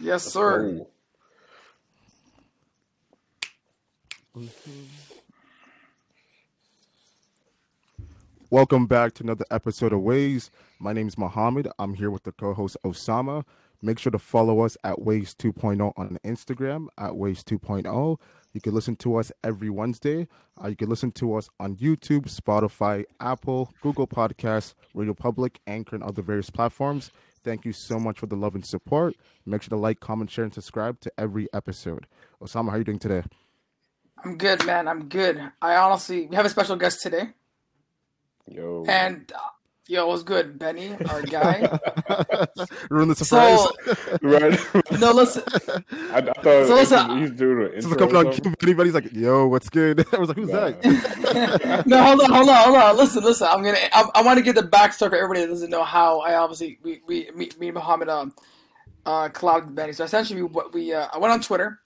Yes, sir. Welcome back to another episode of Ways. My name is Mohammed. I'm here with the co-host Osama. Make sure to follow us at Ways 2.0 on Instagram at Ways 2.0. You can listen to us every Wednesday. Uh, you can listen to us on YouTube, Spotify, Apple, Google Podcasts, Radio Public, Anchor, and other various platforms. Thank you so much for the love and support. Make sure to like, comment, share, and subscribe to every episode. Osama, how are you doing today? I'm good, man. I'm good. I honestly, we have a special guest today. Yo. And uh, yo, what's good, Benny, our guy. Ruin the surprise. So, right. no, listen. I, I thought So listen, he's doing an This intro. coming on something. cue. Anybody's like, "Yo, what's good?" I was like, "Who's Nah. that?" no, hold on, hold on, hold on. Listen, listen. I'm gonna. I, I want to get the backstory for everybody that doesn't know how I obviously we we me, me and Muhammad um uh collabed with Benny. So essentially, we we uh, I went on Twitter,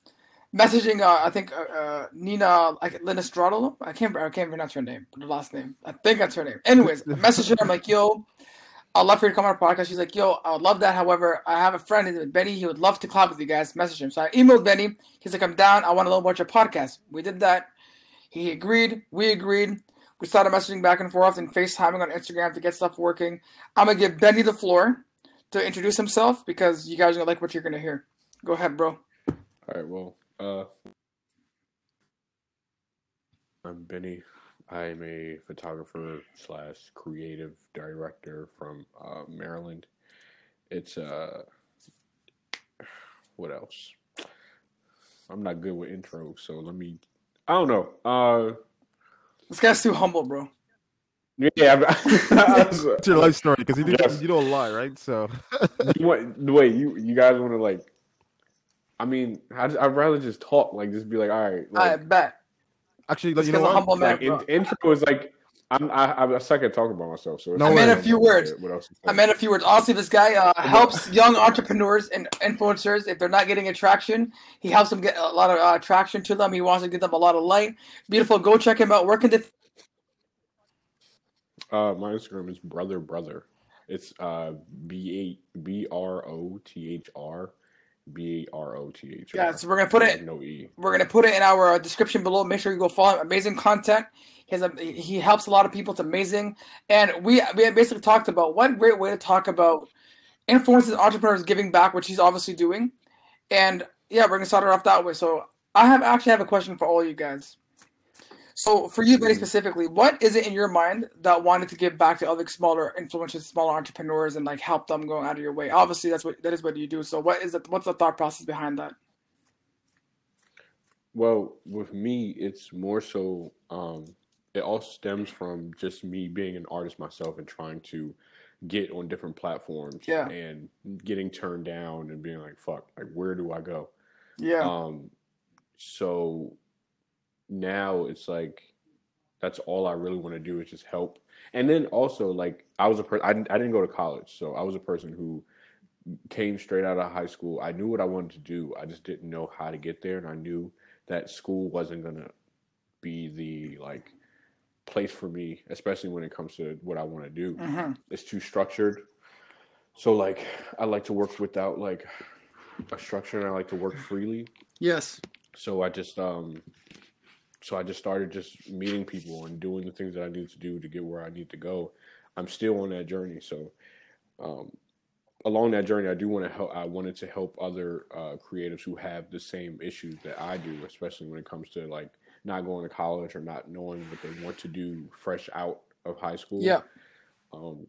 messaging uh, I think uh, uh, Nina like Linda Straddle. I can't I can't pronounce her name, the last name. I think that's her name. Anyways, I messaged her. I'm like, yo. I'd love for you to come on our podcast. She's like, yo, I would love that. However, I have a friend, his name Benny. He would love to collab with you guys. Message him. So I emailed Benny. He's like, I'm down. I want to know about your podcast. We did that. He agreed. We agreed. We started messaging back and forth and FaceTiming on Instagram to get stuff working. I'm gonna give Benny the floor to introduce himself because you guys are gonna like what you're gonna hear. Go ahead, bro. All right. Well, uh, I'm Benny. I'm a photographer slash creative director from uh, Maryland. It's uh, what else? I'm not good with intros, so let me. I don't know. Uh, This guy's too humble, bro. yeah. I'm- It's your life story because you, do- Yes. you don't lie, right? So you want wait you you guys want to like i mean I'd, I'd rather just talk like just be like all right I like, bet. actually, This you know a what? humble man. like in, intro is like i'm i i'm a suck at talking about myself so No. I meant a few words. what else I meant a few words. Honestly, this guy uh, helps young entrepreneurs and influencers if they're not getting attraction. He helps them get a lot of uh, traction to them. He wants to give them a lot of light. Beautiful. Go check him out. Where can they uh my instagram is brother brother it's uh b a b r o t h r b a r o t h Yeah, so we're gonna put it- no e We're gonna put it in our uh, description below. Make sure you go follow him. Amazing content. He has a, he helps a lot of people. It's amazing. And we we basically talked about what great way to talk about influencers, entrepreneurs giving back, which he's obviously doing. And yeah, we're gonna start it off that way. So I have actually have a question for all you guys. So for you, Benny, specifically, what is it in your mind that wanted to give back to other smaller influencers, smaller entrepreneurs, and like help them go out of your way? Obviously, that's what that is what you do. So what is it? What's the thought process behind that? Well, with me, it's more so. Um, it all stems from just me being an artist myself and trying to get on different platforms Yeah. and getting turned down and being like, "Fuck! Like, where do I go?" Yeah. Um, so now it's like that's all I really want to do is just help. And then also like I was a person I didn't, I didn't go to college, so I was a person who came straight out of high school. I knew what I wanted to do. I just didn't know how to get there, and I knew that school wasn't gonna be the like place for me, especially when it comes to what I want to do hmm it's too structured. So like I like to work without like a structure and I like to work freely. Yes. So I just um so I just started just meeting people and doing the things that I need to do to get where I need to go. I'm still on that journey. So um along that journey I do want to help I wanted to help other uh creatives who have the same issues that I do, especially when it comes to like not going to college or not knowing what they want to do fresh out of high school Yeah. um,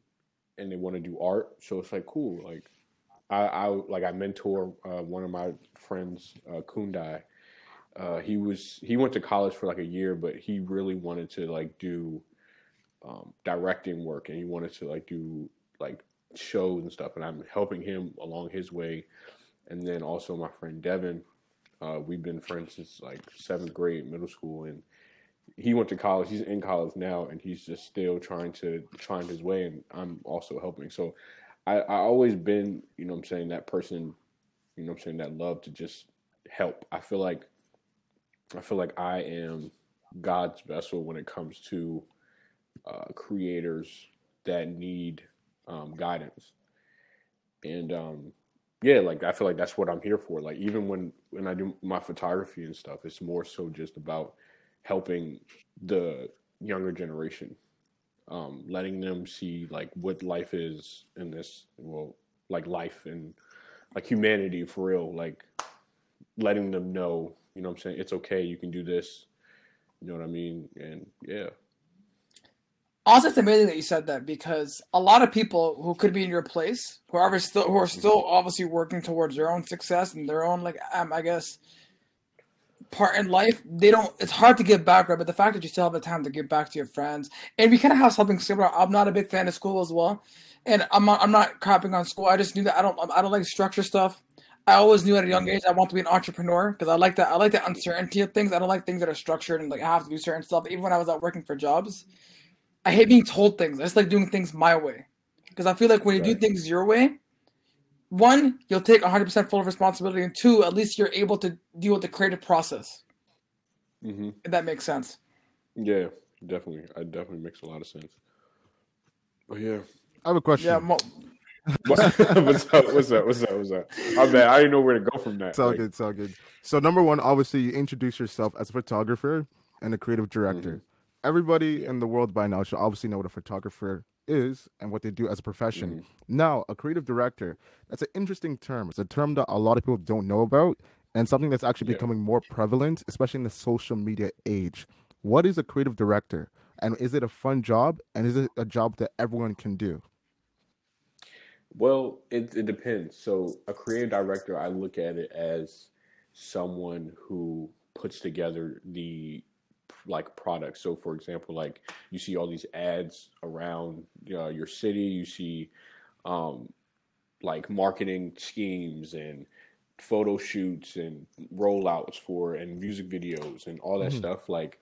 and they want to do art. So it's like cool. Like I, I like I mentor uh, one of my friends, uh, Kundai. Uh, he was he went to college for like a year, but he really wanted to like do um, directing work, and he wanted to like do like shows and stuff. And I'm helping him along his way. And then also my friend Devin, uh, we've been friends since like seventh grade, middle school, and he went to college. He's in college now, and he's just still trying to find his way. And I'm also helping. So I, I always been, you know, I'm saying that person, you know, what I'm saying that love to just help. I feel like I feel like I am God's vessel when it comes to uh, creators that need um, guidance. And um, yeah, like I feel like that's what I'm here for. Like even when when I do my photography and stuff, it's more so just about helping the younger generation, um, letting them see like what life is in this well, like life and like humanity for real, like letting them know, you know what I'm saying, it's okay, you can do this. You know what I mean? And yeah. Also, it's amazing that you said that because a lot of people who could be in your place, who are still who are still obviously working towards their own success and their own like um, I guess part in life, they don't. It's hard to give back, right? But the fact that you still have the time to give back to your friends, and we kind of have something similar. I'm not a big fan of school as well, and I'm not, I'm not crapping on school. I just knew that I don't I don't like structure stuff. I always knew at a young age I want to be an entrepreneur because I like that I like the uncertainty of things. I don't like things that are structured and like I have to do certain stuff. Even when I was out working for jobs, I hate being told things. I just like doing things my way. Because I feel like when you right. do things your way, one, you'll take 100% full responsibility, and two, at least you're able to deal with the creative process. Mm-hmm. If that makes sense. Yeah, definitely. It definitely makes a lot of sense. Oh yeah. I have a question. Yeah. Mo- what's up? What's up? What's up? What's up? I bet I didn't know where to go from that. It's all like, good. It's all good. So number one, obviously, you introduce yourself as a photographer and a creative director. Mm-hmm everybody in the world by now should obviously know what a photographer is and what they do as a profession. Mm-hmm. Now, a creative director, that's an interesting term. It's a term that a lot of people don't know about and something that's actually yeah. becoming more prevalent, especially in the social media age. What is a creative director? And is it a fun job? And is it a job that everyone can do? Well, it, it depends. So, a creative director, I look at it as someone who puts together the like products. So, for example, like you see all these ads around uh, your city, you see um, like marketing schemes and photo shoots and rollouts for and music videos and all that mm-hmm. stuff. Like,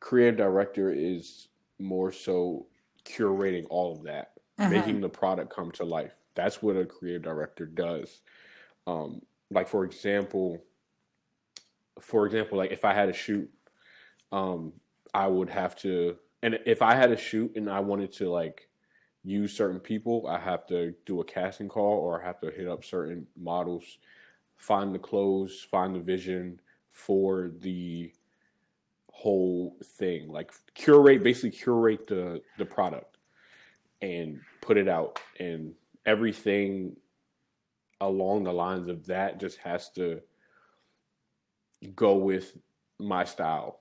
creative director is more so curating all of that, uh-huh. making the product come to life. That's what a creative director does. Um, like for example, for example, like if I had a shoot um, I would have to, and if I had a shoot and I wanted to like use certain people, I have to do a casting call or I have to hit up certain models, find the clothes, find the vision for the whole thing, like curate, basically curate the the product and put it out, and everything along the lines of that just has to go with my style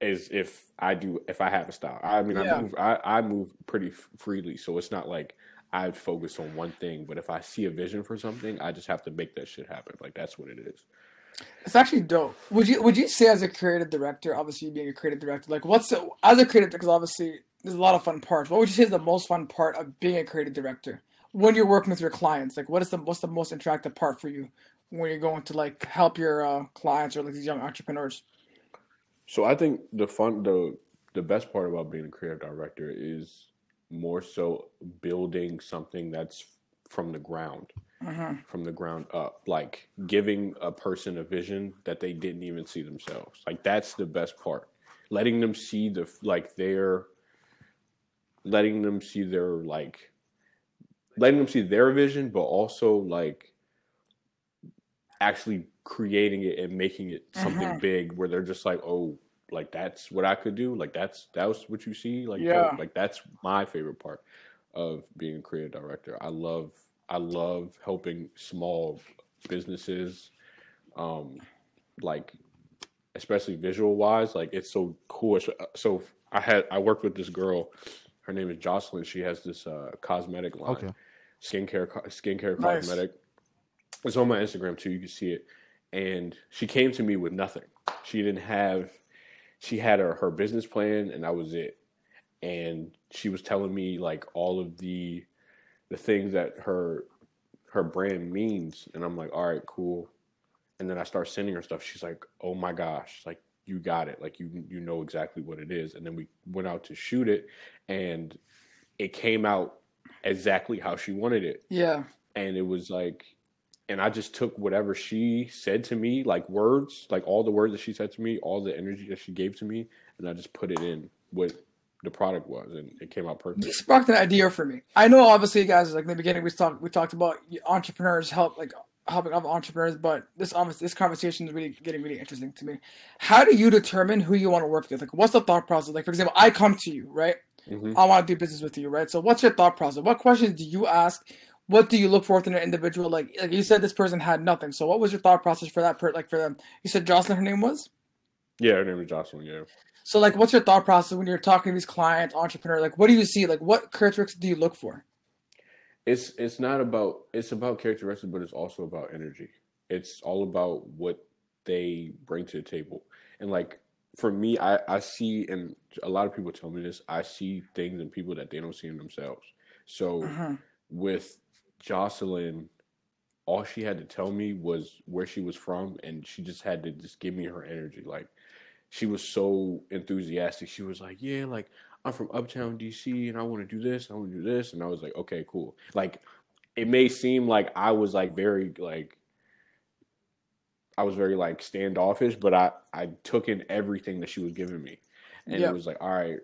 as if I do if I have a style. I mean, yeah. I move I, I move pretty f- freely, so it's not like I focus on one thing. But if I see a vision for something, I just have to make that shit happen. Like that's what it is. It's actually dope. Would you would you say as a creative director, obviously being a creative director, like what's the, as a creative because obviously there's a lot of fun parts. What would you say is the most fun part of being a creative director when you're working with your clients? Like what is the what's the most attractive part for you when you're going to like help your uh, clients or like these young entrepreneurs? So I think the fun the the best part about being a creative director is more so building something that's from the ground. Uh-huh. From the ground up, like giving a person a vision that they didn't even see themselves. Like that's the best part. Letting them see the like their, letting them see their like, letting them see their vision, but also like actually creating it and making it something uh-huh. big where they're just like, oh, like that's what I could do. Like that's that was what you see. Like yeah. like that's my favorite part of being a creative director. I love I love helping small businesses, um, like especially visual wise. Like it's so cool. So I had I worked with this girl. Her name is Jocelyn. She has this uh, cosmetic line, okay. skincare skincare nice. cosmetic. It's on my Instagram too. You can see it. And she came to me with nothing. She didn't have. She had her, her business plan, and that was it. And she was telling me like all of the the things that her her brand means, and I'm like, all right, cool. And then I start sending her stuff. She's like, oh my gosh, like you got it, like you you know exactly what it is. And then we went out to shoot it, and it came out exactly how she wanted it. Yeah. And it was like and I just took whatever she said to me, like words, like all the words that she said to me, all the energy that she gave to me, and I just put it in with the product was, and it came out perfect. You sparked an idea for me. I know, obviously, guys, like in the beginning, we talked we talked about entrepreneurs help, like helping other entrepreneurs, but this almost this conversation is really getting really interesting to me. How do you determine who you want to work with? Like, what's the thought process? Like, for example, I come to you, right? hmm I want to do business with you, right? So, what's your thought process? What questions do you ask? What do you look for in an individual? Like, like you said, this person had nothing. So, what was your thought process for that? Per, like for them, you said Jocelyn, her name was. Yeah, her name was Jocelyn. Yeah. So, like, what's your thought process when you're talking to these clients, entrepreneurs? Like, what do you see? Like, what characteristics do you look for? It's it's not about it's about characteristics, but it's also about energy. It's all about what they bring to the table. And like for me, I I see, and a lot of people tell me this. I see things in people that they don't see in themselves. So Mhm. with Jocelyn, all she had to tell me was where she was from, and she just had to just give me her energy. Like she was so enthusiastic. She was like, "Yeah, like I'm from Uptown DC, and I want to do this, I want to do this," and I was like, "Okay, cool." Like it may seem like I was like very like I was very like standoffish, but I I took in everything that she was giving me, and Yeah. it was like, "All right,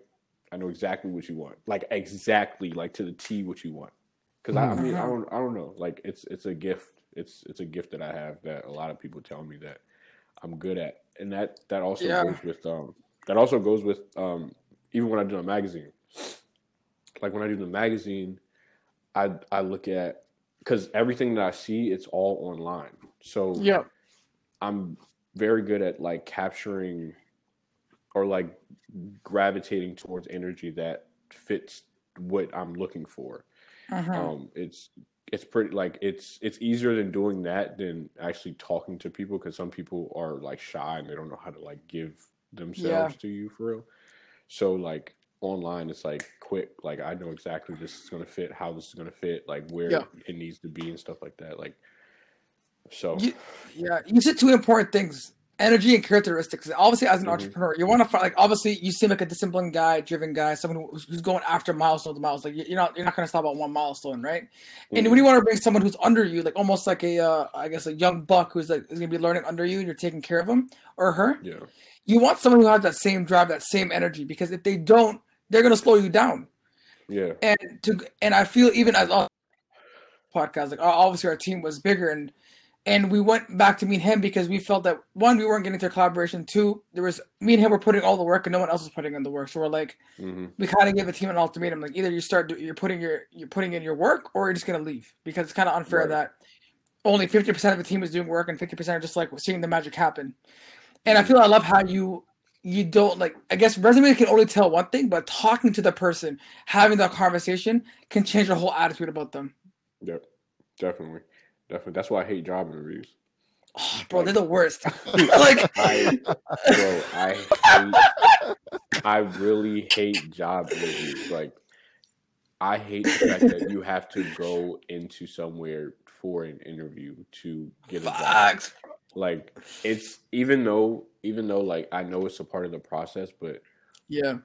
I know exactly what you want, like exactly like to the T what you want." Because I, I mean, I Mhm. don't I don't know, like it's it's a gift. It's it's a gift that I have that a lot of people tell me that I'm good at, and that that also Yeah. goes with um that also goes with um even when I do a magazine. Like when I do the magazine, I I look at because everything that I see it's all online, so Yeah. I'm very good at like capturing or like gravitating towards energy that fits what I'm looking for. Mhm. Um, it's it's pretty like it's it's easier than doing that than actually talking to people because some people are like shy and they don't know how to like give themselves to you for real. So like online, it's like quick. Like I know exactly this is gonna fit, how this is gonna fit, like where Yeah. it needs to be and stuff like that. Like so. You, yeah, you said two important things: energy and characteristics. Obviously, as an Mhm. entrepreneur, you want to find like obviously you seem like a disciplined guy, driven guy, someone who's going after milestones. Miles, like you're not you're not going to stop at one milestone, right? And when you want to bring someone who's under you, like almost like a uh, I guess a young buck who's like is going to be learning under you, and you're taking care of him or her. Yeah. You want someone who has that same drive, that same energy, because if they don't, they're going to slow you down. Yeah. and to and I feel even as podcast, like obviously our team was bigger and and we went back to meet him because we felt that one we weren't getting to a collaboration. Two, there was me and him were putting all the work and no one else was putting in the work. So we're like, hmm we kind of gave the team an ultimatum, like either you start you're putting your you're putting in your work or you're just gonna leave because it's kind of unfair Right. that only fifty percent of the team is doing work and fifty percent are just like seeing the magic happen. And I feel I love how you you don't like I guess resume can only tell one thing, but talking to the person, having that conversation can change your whole attitude about them. Yep. Definitely. Definitely. That's why I hate job interviews. Oh, bro, they're the worst. like I, bro, I hate, I really hate job interviews. Like, I hate the fact that you have to go into somewhere for an interview to get a job. Like, it's even though, even though, like, I know it's a part of the process, but Yeah.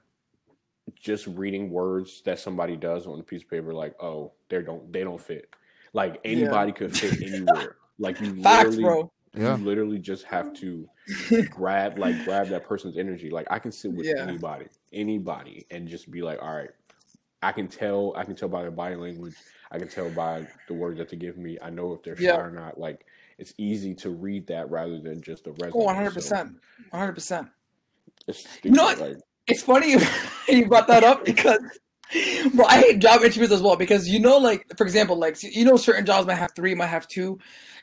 just reading words that somebody does on a piece of paper, like, oh, they don't, they don't fit. Like anybody could fit anywhere. Like you Facts, literally, bro. Yeah. you literally just have to grab like grab that person's energy. Like I can sit with Yeah. anybody, anybody, and just be like, all right, I can tell. I can tell by their body language. I can tell by the words that they give me. I know if they're shy or not. Like it's easy to read that rather than just the oh, resume. Oh, 100 percent, 100 percent. You know what? Like It's funny you brought that up because, bro, I hate job interviews as well because you know, like for example, like you know, certain jobs might have three, might have two,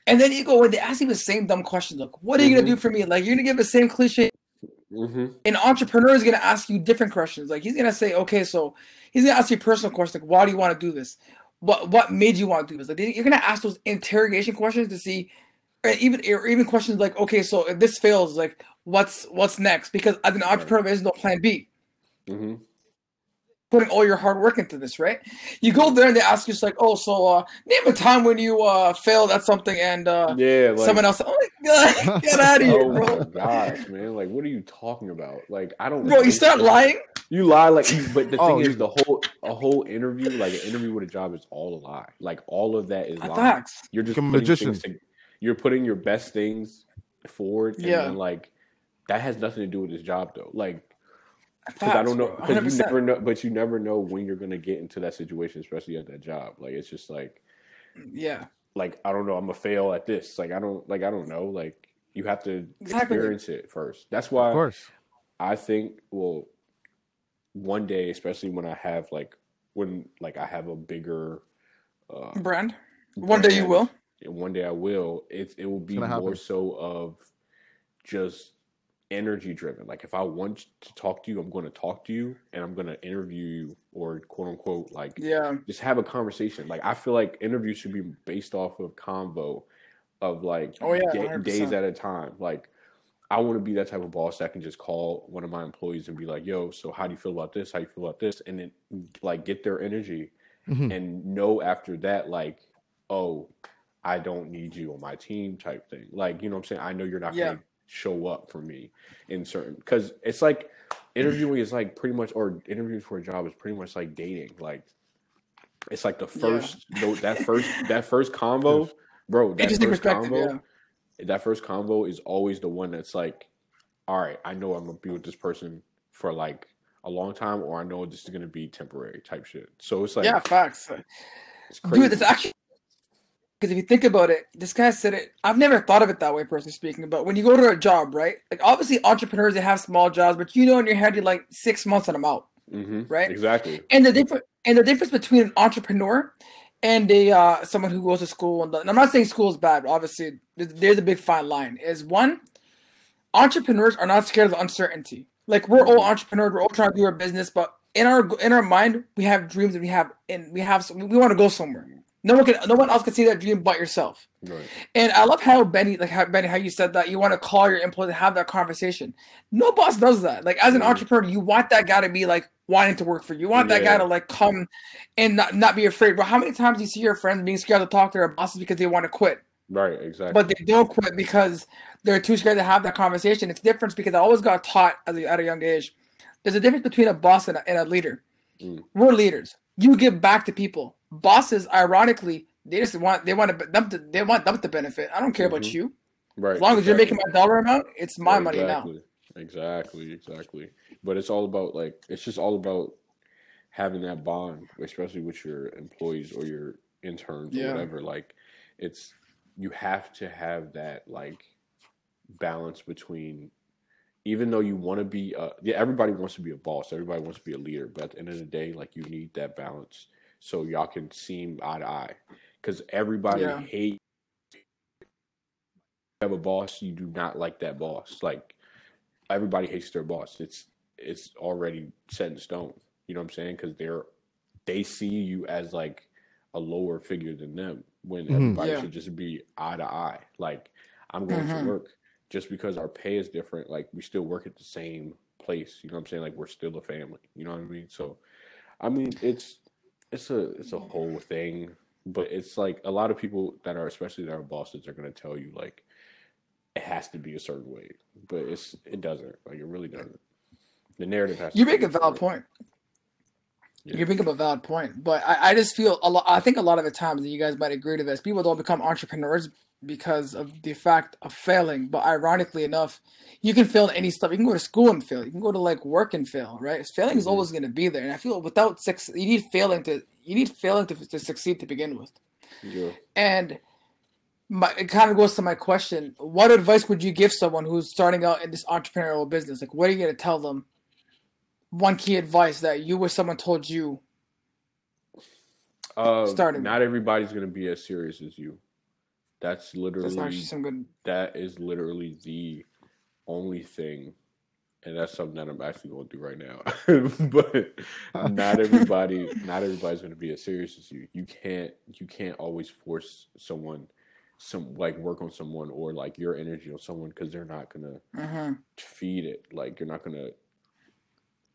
and then you go when they ask you the same dumb question, like, "What are you Mhm. gonna do for me?" Like you're gonna give the same cliche. hmm An entrepreneur is gonna ask you different questions. Like he's gonna say, "Okay, so he's gonna ask you a personal question, like, why do you want to do this? What what made you want to do this?" Like you're gonna ask those interrogation questions to see, or even or even questions like, "Okay, so if this fails, like, what's what's next?" Because as an entrepreneur, there's no plan B. hmm putting all your hard work into this, right? You go there and they ask you just like, oh, so uh, name a time when you uh, failed at something and uh, Yeah, like someone else. Oh my god, get out of here, oh my bro! gosh, man! Like, what are you talking about? Like, I don't. Bro, you think start so. lying. You lie like, you- but the Oh, thing is, the whole a whole interview, like an interview with a job, is all a lie. Like all of that is lying. Facts. You're just Like a putting magician. to- you're putting your best things forward, and Yeah. then like that has nothing to do with this job though. Like Because I don't know, because you never know, but you never know when you're gonna get into that situation, especially at that job. Like it's just like, Yeah, like I don't know, I'm gonna fail at this. Like I don't, like I don't know. Like you have to Exactly. experience it first. That's why Of course. I think, well, one day, especially when I have like when like I have a bigger uh, brand. One day you will. and one day I will. It it will be more happen. so of just energy driven. Like if I want to talk to you, I'm going to talk to you, and I'm going to interview you, or quote unquote, like Yeah, just have a conversation. Like I feel like interviews should be based off of convo, of like Oh, yeah, da- days at a time. Like I want to be that type of boss that can just call one of my employees and be like, "Yo, so how do you feel about this? How do you feel about this?" And then like get their energy Mhm. and know after that, like, oh, I don't need you on my team type thing. Like, you know what I'm saying? I know you're not Yeah. gonna show up for me in certain because it's like interviewing is like pretty much or interviewing for a job is pretty much like dating. Like it's like the Yeah. first no, that first that first combo, bro, that first combo, Yeah, that first combo is always the one that's like, all right, I know I'm gonna be with this person for like a long time, or I know this is gonna be temporary type shit. So it's like, yeah, facts. it's crazy. Dude, it's actually because if you think about it, this guy said it. I've never thought of it that way, personally speaking. But when you go to a job, right? Like obviously, entrepreneurs they have small jobs, but you know in your head you're like six months and I'm out. hmm right? Exactly. And the different and the difference between an entrepreneur and a uh, someone who goes to school and, and I'm not saying school is bad. But obviously, there's, there's a big fine line. Is one, entrepreneurs are not scared of uncertainty. Like we're all entrepreneurs, we're all trying to do our business, but in our in our mind, we have dreams and we have and we have we want to go somewhere. No one can, no one else can see that dream but yourself. Right. And I love how Benny, like how Benny, how you said that you want to call your employee to have that conversation. No boss does that. Like as an Mhm. entrepreneur, you want that guy to be like wanting to work for you. You want that guy to like come and not, not be afraid. But how many times do you see your friends being scared to talk to their bosses because they want to quit, Right. Exactly. but they don't quit because they're too scared to have that conversation? It's different because I always got taught as a, at a young age. There's a difference between a boss and a, and a leader. Mm. We're leaders. You give back to people. Bosses, ironically, they just want they want to, them to they want them to benefit. I don't care about Mhm. you. right. As long as you're making my dollar amount, it's my money now. exactly. Exactly. Exactly. But it's all about like it's just all about having that bond, especially with your employees or your interns Yeah. or whatever. Like it's you have to have that like balance between even though you want to be uh yeah everybody wants to be a boss everybody wants to be a leader but at the end of the day like you need that balance so y'all can seem eye to eye because everybody Yeah. hate have a boss you do not like that boss like everybody hates their boss it's it's already set in stone you know what i'm saying because they're they see you as like a lower figure than them when Mhm. everybody Yeah. should just be eye to eye like i'm going Mhm. to work just because our pay is different like we still work at the same place you know what i'm saying like we're still a family you know what i mean so i mean it's it's a it's a whole thing but it's like a lot of people that are especially that are bosses are going to tell you like it has to be a certain way but it's it doesn't like it really doesn't the narrative has You make a valid point. Yeah. You bring up a valid point, but I, I just feel a lot. I think a lot of the times, and you guys might agree to this, people don't become entrepreneurs because of the fact of failing. But ironically enough, you can fail in any stuff. You can go to school and fail. You can go to like work and fail. Right? Failing is Mhm. always going to be there, and I feel without six, you need failing to you need failing to, to succeed to begin with. yeah. And my, it kind of goes to my question: What advice would you give someone who's starting out in this entrepreneurial business? Like, what are you going to tell them? One key advice that you wish someone told you. Uh, Starting. not everybody's going to be as serious as you that's That's literally actually some good. that is literally the only thing and that's something that i'm actually going to do right now. But not everybody not everybody's going to be as serious as you. You can't you can't always force someone some like work on someone or like your energy on someone because they're not going to hmm feed it. Like you're not going to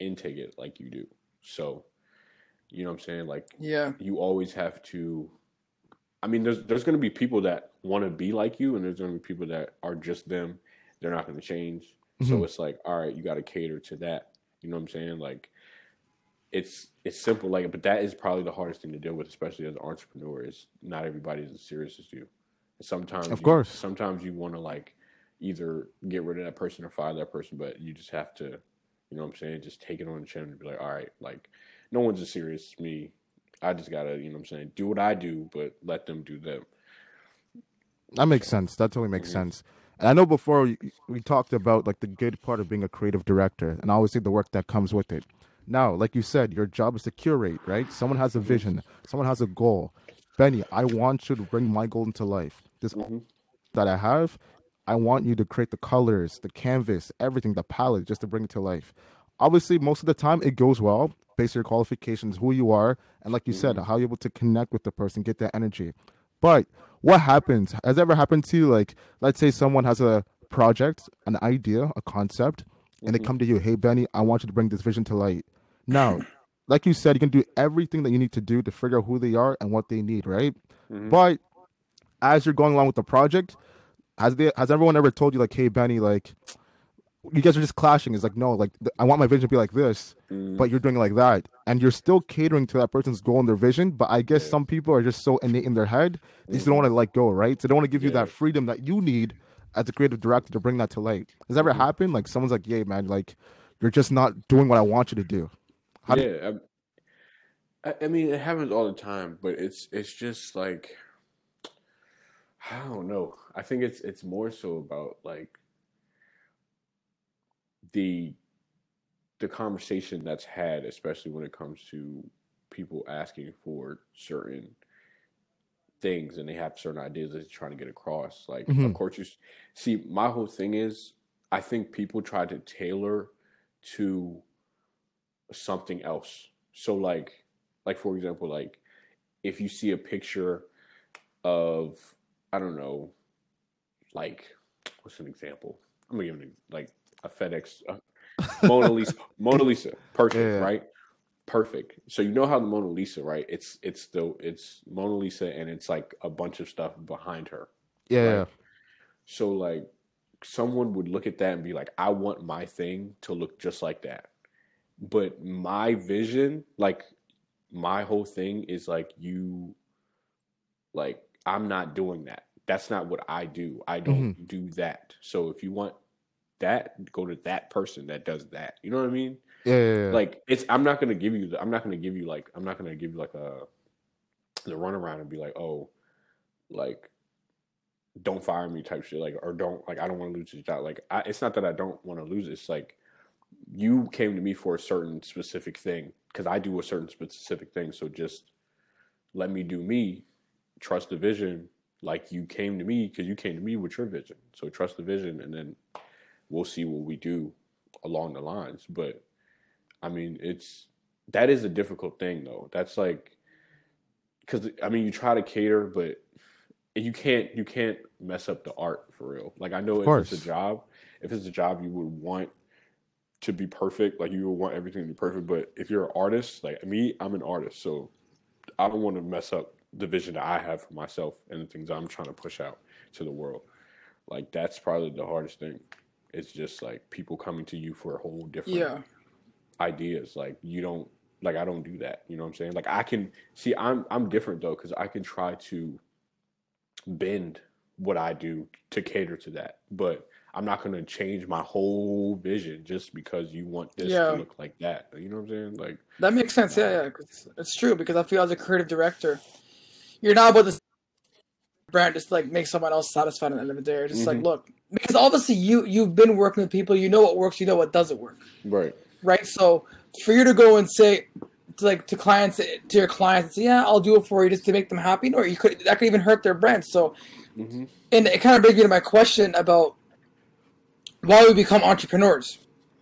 intake it like you do. So you know what i'm saying? Like Yeah, you always have to I mean there's there's going to be people that want to be like you and there's going to be people that are just them they're not going to change so Mhm. it's like all right you got to cater to that you know what I'm saying like it's it's simple like but that is probably the hardest thing to deal with especially as an entrepreneur is not everybody is as serious as you and sometimes Of you- course. sometimes you want to like either get rid of that person or fire that person but you just have to You know what I'm saying? Just take it on the chin and be like, all right, like no one's as serious as me. I just gotta, you know what I'm saying, do what I do, but let them do them. That makes sense. That totally makes Mhm. sense. And I know before we, we talked about like the good part of being a creative director, and obviously the work that comes with it. Now, like you said, your job is to curate, right? Someone has a vision, someone has a goal. Benny, I want you to bring my goal into life. This Mhm. that I have, I want you to create the colors, the canvas, everything, the palette, just to bring it to life. Obviously, most of the time it goes well based on your qualifications, who you are, and like you said, mm-hmm. how you're able to connect with the person, get that energy. But what happens? Has ever happened to you? Like, let's say someone has a project, an idea, a concept, and they mm-hmm. come to you, hey Benny, I want you to bring this vision to light. Now, like you said, you can do everything that you need to do to figure out who they are and what they need, right? Mm-hmm. But as you're going along with the project, has they has everyone ever told you like, hey Benny, like you guys are just clashing? It's like no, like th- I want my vision to be like this, mm. but you're doing it like that, and you're still catering to that person's goal and their vision. But I guess some people are just so innate in their head, they just don't mm. want to let go, right? So they don't want to give you that freedom that you need as a creative director to bring that to light. Has that ever mm-hmm. happened? Like someone's like, yeah, man, like you're just not doing what I want you to do. How yeah, I, I- I mean, it happens all the time, but it's it's just like I don't know. I think it's it's more so about like the the conversation that's had, especially when it comes to people asking for certain things and they have certain ideas that they're trying to get across. Like, of Mhm. course, you see. My whole thing is, I think people try to tailor to something else. So, like, like for example, like if you see a picture of, I don't know, like what's an example? I'm gonna give it like a FedEx uh, Mona Lisa. Mona Lisa, perfect, Yeah. right? Perfect. So you know how the Mona Lisa, right? It's it's the it's Mona Lisa and it's like a bunch of stuff behind her. yeah, Right. So like someone would look at that and be like, I want my thing to look just like that. But my vision, like my whole thing is like you like I'm not doing that. That's not what I do. I don't do that. So if you want that, go to that person that does that. You know what I mean? yeah, yeah, yeah. like it's i'm not gonna give you the i'm not gonna give you like i'm not gonna give you like a the runaround and be like oh like don't fire me type shit like or don't like i don't want to lose this job like I, it's not that i don't want to lose it. it's like you came to me for a certain specific thing because i do a certain specific thing so just let me do me trust the vision like you came to me because you came to me with your vision so trust the vision and then we'll see what we do along the lines but I mean, it's that is a difficult thing though. That's like because I mean, you try to cater, but you can't you can't mess up the art for real. Like I know Of if it's a job, if it's a job, you would want to be perfect. Like you would want everything to be perfect. But if you're an artist, like me, I'm an artist, so I don't want to mess up the vision that I have for myself and the things I'm trying to push out to the world. Like that's probably the hardest thing. It's just like people coming to you for a whole different Yeah. ideas. Like you don't like I don't do that. You know what I'm saying? Like I can see I'm I'm different though because I can try to bend what I do to cater to that, but I'm not gonna change my whole vision just because you want this Yeah. to look like that. You know what I'm saying? Like That makes sense. Yeah, yeah. 'cause It's true because I feel as a creative director, you're not about to brand just like make someone else satisfied at the end of the day. Or just like Mhm. look, because obviously you you've been working with people, you know what works, you know what doesn't work, right, right? So for you to go and say to like to clients to your clients, say, yeah, I'll do it for you just to make them happy, or you could that could even hurt their brand. So hmm and it kind of brings me to my question about why we become entrepreneurs,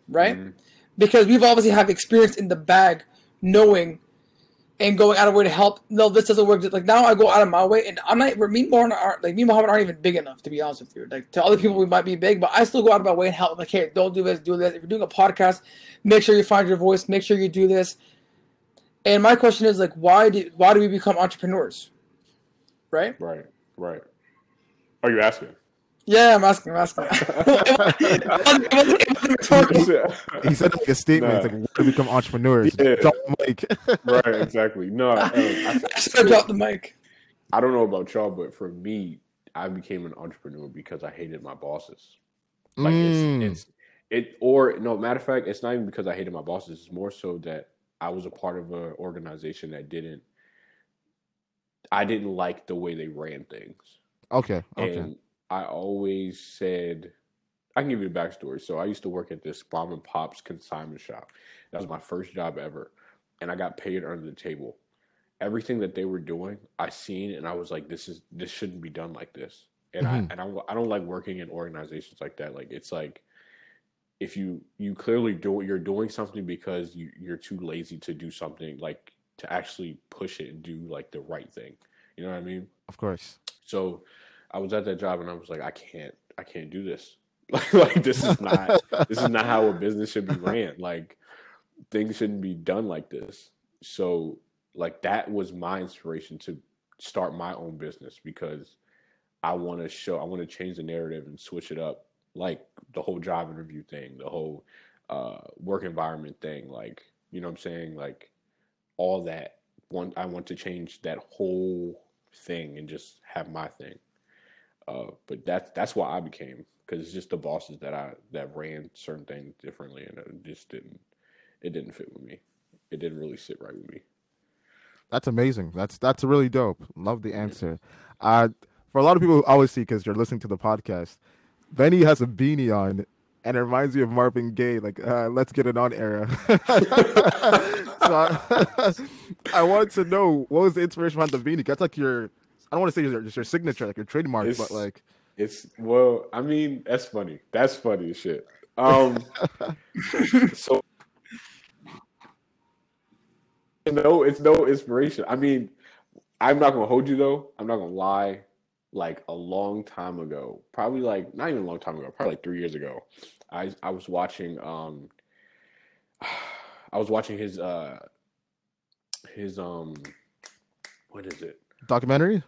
right? Mhm. Because we've obviously have experience in the bag, knowing and going out of way to help. No, this doesn't work. Like now, I go out of my way, and I'm not. Me, and Mohammed aren't like me, and Mohammed aren't even big enough to be honest with you. Like to other people, we might be big, but I still go out of my way and help. Like, hey, don't do this, do this. If you're doing a podcast, make sure you find your voice. Make sure you do this. And my question is like, why do why do we become entrepreneurs? Right? right, right. Are you asking? Yeah, I'm asking. I'm asking. It wasn't- it wasn't- it wasn't he said like a statement. Nah. It's like, "Where to become entrepreneurs?" Yeah. Drop the mic. right, exactly. No, um, I, I should have dropped the mic. I don't know about y'all, but for me, I became an entrepreneur because I hated my bosses. Like Mm. it's, it's it or no matter of fact, it's not even because I hated my bosses. It's more so that I was a part of an organization that didn't. I didn't like the way they ran things. Okay. Okay. And I always said, I can give you the backstory. So I used to work at this mom and pop's consignment shop. That was my first job ever, and I got paid under the table. Everything that they were doing, I seen, and I was like, "This is this shouldn't be done like this." And Mhm. I and I, I don't like working in organizations like that. Like it's like if you you clearly do you're doing something because you you're too lazy to do something like to actually push it and do like the right thing. You know what I mean? Of course. So I was at that job and I was like, I can't, I can't do this. Like, like this is not, this is not how a business should be ran. Like things shouldn't be done like this. So like that was my inspiration to start my own business because I want to show, I want to change the narrative and switch it up. Like the whole job interview thing, the whole uh, work environment thing. Like you know what I'm saying? Like all that. One, I want to change that whole thing and just have my thing. Uh, but that's that's why I became because it's just the bosses that I that ran certain things differently, and it just didn't it didn't fit with me. It didn't really sit right with me. That's amazing. That's that's really dope. Love the answer. Uh, for a lot of people who always see because you're listening to the podcast, Benny has a beanie on, and it reminds me of Marvin Gaye, like uh, "Let's Get It On" era. so I, I wanted to know what was the inspiration behind the beanie. That's like your, I don't want to say your, just your signature, like your trademark, It's- but like It's well, I mean, that's funny. That's funny as shit. Um, so no, it's no inspiration. I mean, I'm not gonna hold you though. I'm not gonna lie. Like a long time ago, probably like not even a long time ago, probably like three years ago, I I was watching um I was watching his uh his um what is it? documentary.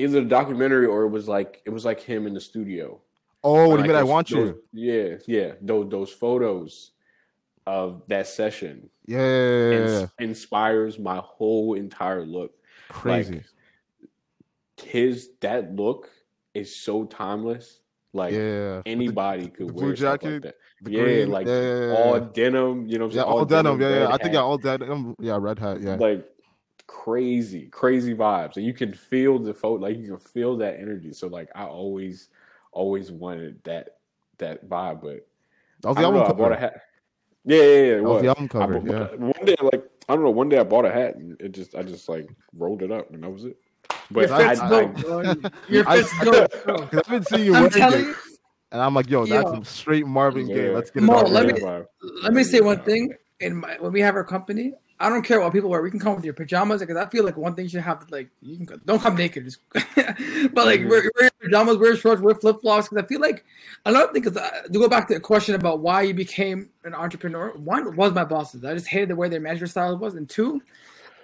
Either a documentary or it was like it was like him in the studio. Oh, what do you mean? I want those- you. Yeah, yeah. Those those photos of that session Yeah, yeah, yeah, yeah, ins- inspires my whole entire look. crazy. Like, his that look is so timeless. Like yeah, anybody the could blue wear jacket, like the yeah, green, like yeah, yeah, yeah, all denim. You know, what I'm Yeah, saying? all denim. Yeah, yeah. red I think hat. yeah, all denim. Yeah, red hat. Yeah, like crazy, crazy vibes, and you can feel the photo. Like you can feel that energy. So like I always, always wanted that that vibe, but that was the don't know. album I bought a hat. Yeah, yeah, yeah. It was was. the album I cover. bought- Yeah, One day, like I don't know. One day I bought a hat and it just, I just like rolled it up and that was it. But Your I, fit's I, dope, I, bro. Your I- fit's dope, bro. 'Cause I've been seeing you I'm wearing telling it, you, and I'm like, yo, that's Yo. some straight Marvin Gaye. Yeah. Let's get it Mo, let me- let me say one thing. In my, when we have our company, I don't care what people wear. We can come with your pajamas because I feel like one thing you should have like you can go- don't come naked, just but like Mhm. wear, wear pajamas, wear shorts, wear flip flops. Because I feel like another thing is uh, to go back to the question about why you became an entrepreneur. One was my bosses. I just hated the way their management style was, and two,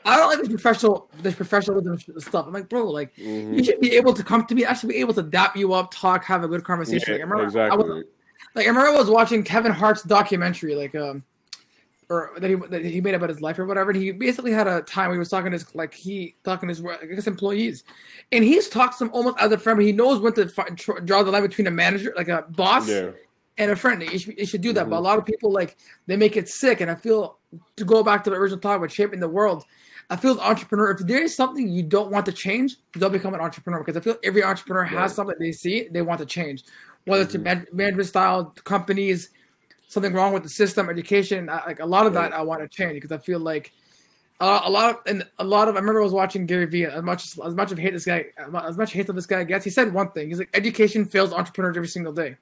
I don't like this professional this professionalism stuff. I'm like, bro, like Mhm. you should be able to come to me. I should be able to dap you up, talk, have a good conversation. Yeah, Like, I remember I was, like I remember I was watching Kevin Hart's documentary, like um, or that he that he made about his life or whatever. And he basically had a time where he was talking to his like he talking to his I guess employees, and he's talked to them almost as a friend. But he knows when to fi- tr- draw the line between a manager, like a boss, yeah, and a friend. You should, you should do that. But a Mhm. lot of people like they make it sick, and I feel to go back to the original talk about shaping the world. I feel as entrepreneur, if there is something you don't want to change, don't become an entrepreneur because I feel every entrepreneur has Right. something they see they want to change, whether it's Mhm. management style, companies, something wrong with the system, education. I, like a lot of that, I want to change because I feel like uh, a lot of and a lot of. I remember I was watching Gary Vee. As much as, as much of hate this guy, as much hate that this guy gets, he said one thing. He's like, education fails entrepreneurs every single day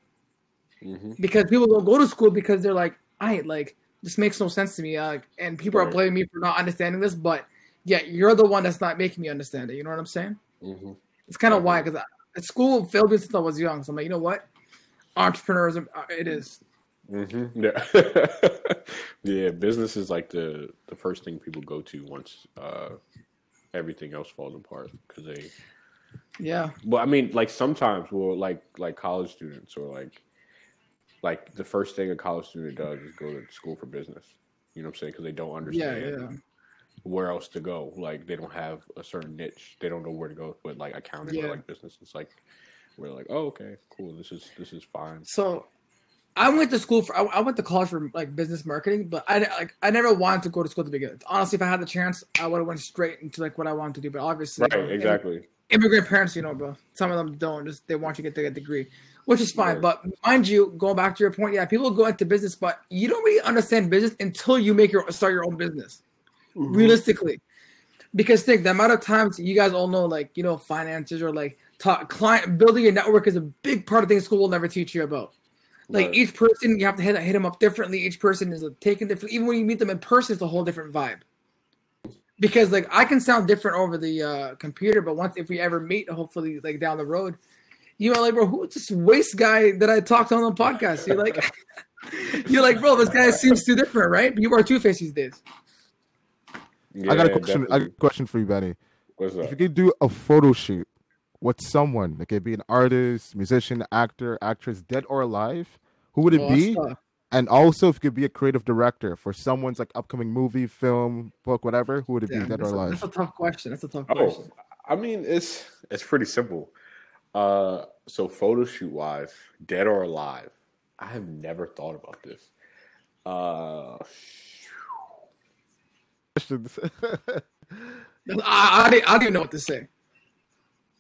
hmm because people don't go to school because they're like, I like this makes no sense to me, uh, and people are blaming me for not understanding this, but yeah, you're the one that's not making me understand it. You know what I'm saying? hmm It's kind of why because at school failed me since I was young. So I'm like, you know what, entrepreneurs, uh, it is. Hmm Yeah, yeah. Business is like the the first thing people go to once uh, everything else falls apart because they. Yeah, Well, I mean, like sometimes, well, like like college students or like like the first thing a college student does is go to school for business. You know what I'm saying? Because they don't yeah, understand yeah. where else to go. Like they don't have a certain niche. They don't know where to go with like accounting Yeah. or like business. It's like we're like, oh, okay, cool. This is this is fine. So I went to school for I, I went to college for like business marketing, but I like I never wanted to go to school to begin with. Honestly, if I had the chance, I would have went straight into like what I wanted to do. But obviously, Right, exactly. immigrant parents, you know, bro. Some of them don't. Just they want you to get the degree, which is fine. Right. But mind you, going back to your point, yeah, people go into business, but you don't really understand business until you make your start your own business. Mm-hmm. Realistically, because think the amount of times you guys all know, like you know, finances or like talk, client building a network is a big part of things school will never teach you about. Like Right. each person, you have to hit hit them up differently. Each person is taken different. Even when you meet them in person, it's a whole different vibe. Because like I can sound different over the uh, computer, but once if we ever meet, hopefully like down the road, you know, like bro, who's this waste guy that I talked on the podcast? You're like, you're like, bro, this guy seems too different, right? You are two faced these days. I got a Yeah, question. I got a question for you, Benny. What's If you could do a photo shoot with someone, it could be an artist, musician, actor, actress, dead or alive, who would it Oh, be? And also, if you could be a creative director for someone's like upcoming movie, film, book, whatever, who would it be, dead or that's, a, alive? that's a tough question. That's a tough Oh, question. I mean, it's it's pretty simple. Uh, so photo shoot wise, dead or alive, I have never thought about this. Uh, Questions. I, I, don't- I don't even know what to say.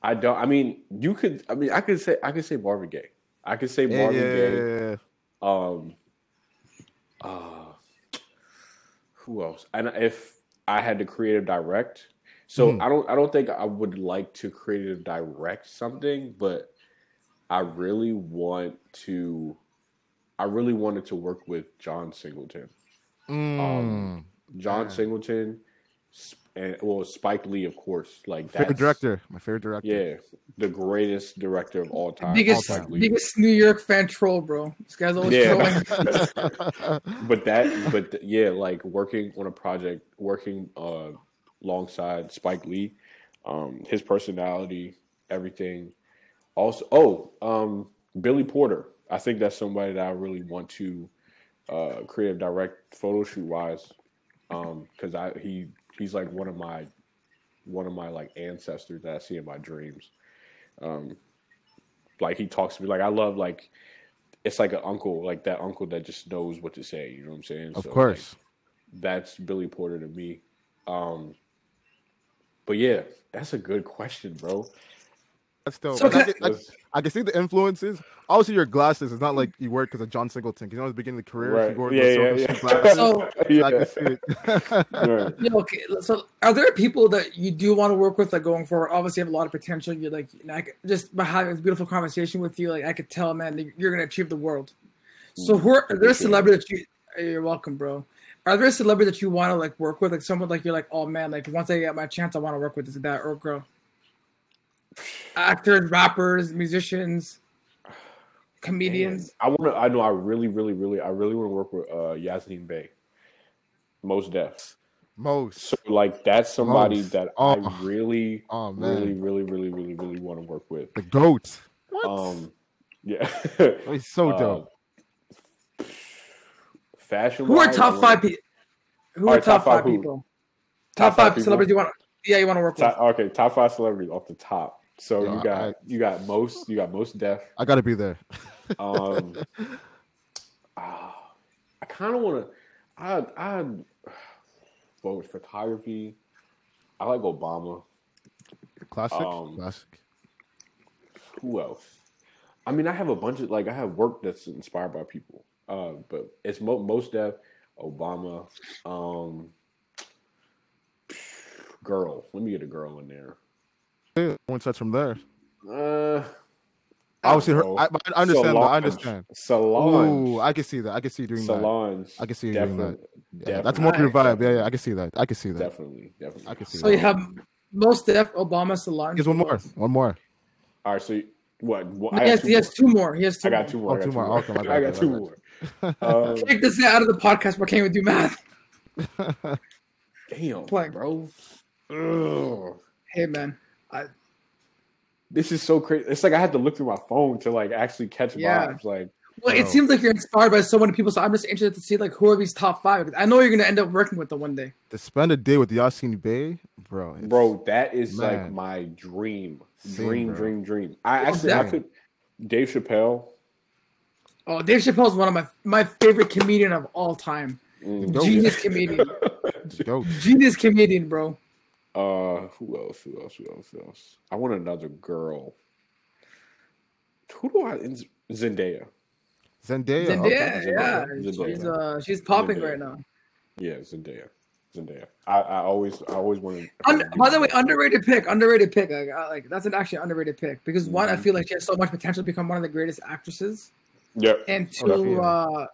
I don't. I mean, you could. I mean, I could say. I could say Marvin Gaye. I could say Marvin yeah, Gaye. Um, uh, who else? And if I had to creative direct, so Hmm. I don't. I don't think I would like to creative direct something, but I really want to. I really wanted to work with John Singleton. Mm. John Yeah. Singleton, and well, Spike Lee, of course. Like favorite director. My favorite director. Yeah, the greatest director of all time. biggest Spike Lee. biggest New York fan troll, bro. This guy's always Yeah. trolling. but that but th- yeah like working on a project working uh alongside spike lee um his personality everything also oh um billy porter i think that's somebody that i really want to uh creative direct photo shoot wise um because i he he's like one of my one of my like ancestors that i see in my dreams um like he talks to me like i love like it's like an uncle, like that uncle that just knows what to say. You know what I'm saying? Of So, course. like, that's Billy Porter to me. Um, but yeah, that's a good question, bro. That's dope. So I, can can, I, I can see the influences. Obviously, your glasses. It's not like you work because of John Singleton. 'cause You know, at the beginning of the career, Right? you wore Yeah, those yeah, yeah. glasses. So- yeah. I can see it. Right. Yeah, okay. So, are there people that you do want to work with, like going forward? Obviously, you have a lot of potential. You're like, you know, I could, just by having this beautiful conversation with you, like I could tell, man, that you're gonna achieve the world. So, who are, are there a celebrity that you? Eh, you're welcome, bro. Are there a celebrity that you want to like work with, like someone like you're like, oh man, like once I get my chance, I want to work with this that or girl. Actors, rappers, musicians, comedians. I want to. I know. I really, really, really. I really want to work with uh, Yasiin Bey. Mos Def. Most. So like that's somebody Most. that Oh. I really, Oh really, really, really, really, really want to work with. the goat. What? Um, yeah. He's so dope. Uh, fashion. Who are top wanna- five people? Who are Alright, top, top five five people? Top Top five five people? celebrities you want? Yeah, you want to work with. Top, okay, top five celebrities off the top. So Yeah, you got I- you got most you got Mos Def. I gotta be there. Um, ah, I kind of want to. I I vote with photography. I like Obama. Classic. Um, Classic. Who else? I mean, I have a bunch of like I have work that's inspired by people. Uh, but it's mo- Mos Def. Obama. Um, girl. Let me get a girl in there. One touch from there. Uh, Obviously, her. I, I understand. That, I understand. Solange. Ooh, I can see that. I can see you doing that. Solange. I can see you doing that. Yeah, that's more your vibe. Yeah, yeah, I can see that. I can see that. Definitely. Definitely. I can see So you have Mos Def, Obama, Solange. Here's one more. One more. All right. So you- what? what I He got has, two he has more. two more. He has two I got more. two more. Oh, I got two two more. more. Okay, I got two more. Um, Take this out of the podcast. We can't even do math. damn, Playing. bro. Ugh. Hey man, I, This is so crazy. It's like I had to look through my phone to like actually catch Yeah. vibes. Like, well, it Bro. seems like you're inspired by so many people. So I'm just interested to see like who are these top five. I know you're gonna end up working with them one day. To spend a day with Yasiin Bey, bro. bro, that is like my dream, Same, dream, bro. dream, dream. I Well, actually, I could. Dave Chappelle. Oh, Dave Chappelle is one of my my favorite comedian of all time. Mm. Genius comedian. Go. Genius comedian, bro. Uh, who else? Who else? Who else? Who else? I want another girl. Who do I? Zendaya. Zendaya. Zendaya, okay. yeah, Zendaya. she's uh she's popping Zendaya. right now. Yeah, Zendaya. Zendaya. I, I always I always wanted. Un- by the way, underrated pick, underrated pick. Like, I, like that's an actually underrated pick because one, I Mhm. feel like she has so much potential to become one of the greatest actresses, Yep. and Oh, definitely. two, uh,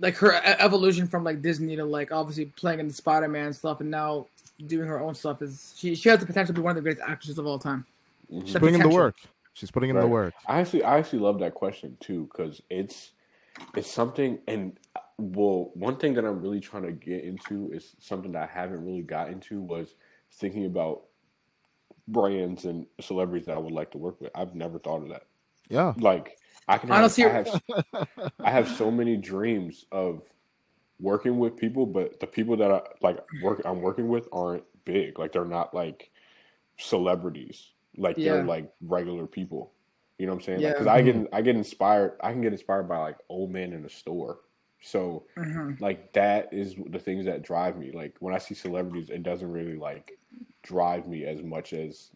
like her evolution from like Disney to like obviously playing in the Spider Man stuff and now doing her own stuff is she she has the potential to be one of the greatest actresses of all time. Mhm. She's The putting in the work. She's putting in the work. I actually I actually love that question too because it's it's something and uh, well one thing that I'm really trying to get into is something that I haven't really got into was thinking about brands and celebrities that I would like to work with. I've never thought of that. Yeah. Like I can have, Honestly- I have I have so many dreams of working with people, but the people that I like work I'm working with aren't big. Like they're not like celebrities. Like Yeah. they're like regular people. You know what I'm saying? Yeah. Because I get I get inspired. I can get inspired by like old men in a store. So Mhm. like that is the things that drive me. Like when I see celebrities, it doesn't really like drive me as much as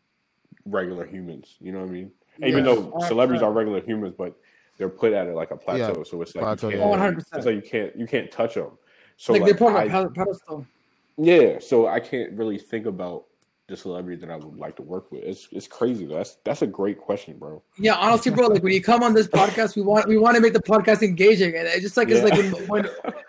regular humans. You know what I mean? Even though celebrities are regular humans, but they're put at it like a plateau. Yeah, So it's like plateau, you can't, Oh, 100%. it's like you can't you can't touch them. So like, like, they put her on a pedestal. yeah, so I can't really think about the celebrities that I would like to work with. It's it's crazy though. That's that's a great question, bro. Yeah, honestly, bro. Like when you come on this podcast, we want we want to make the podcast engaging, and it's just like it's like when, when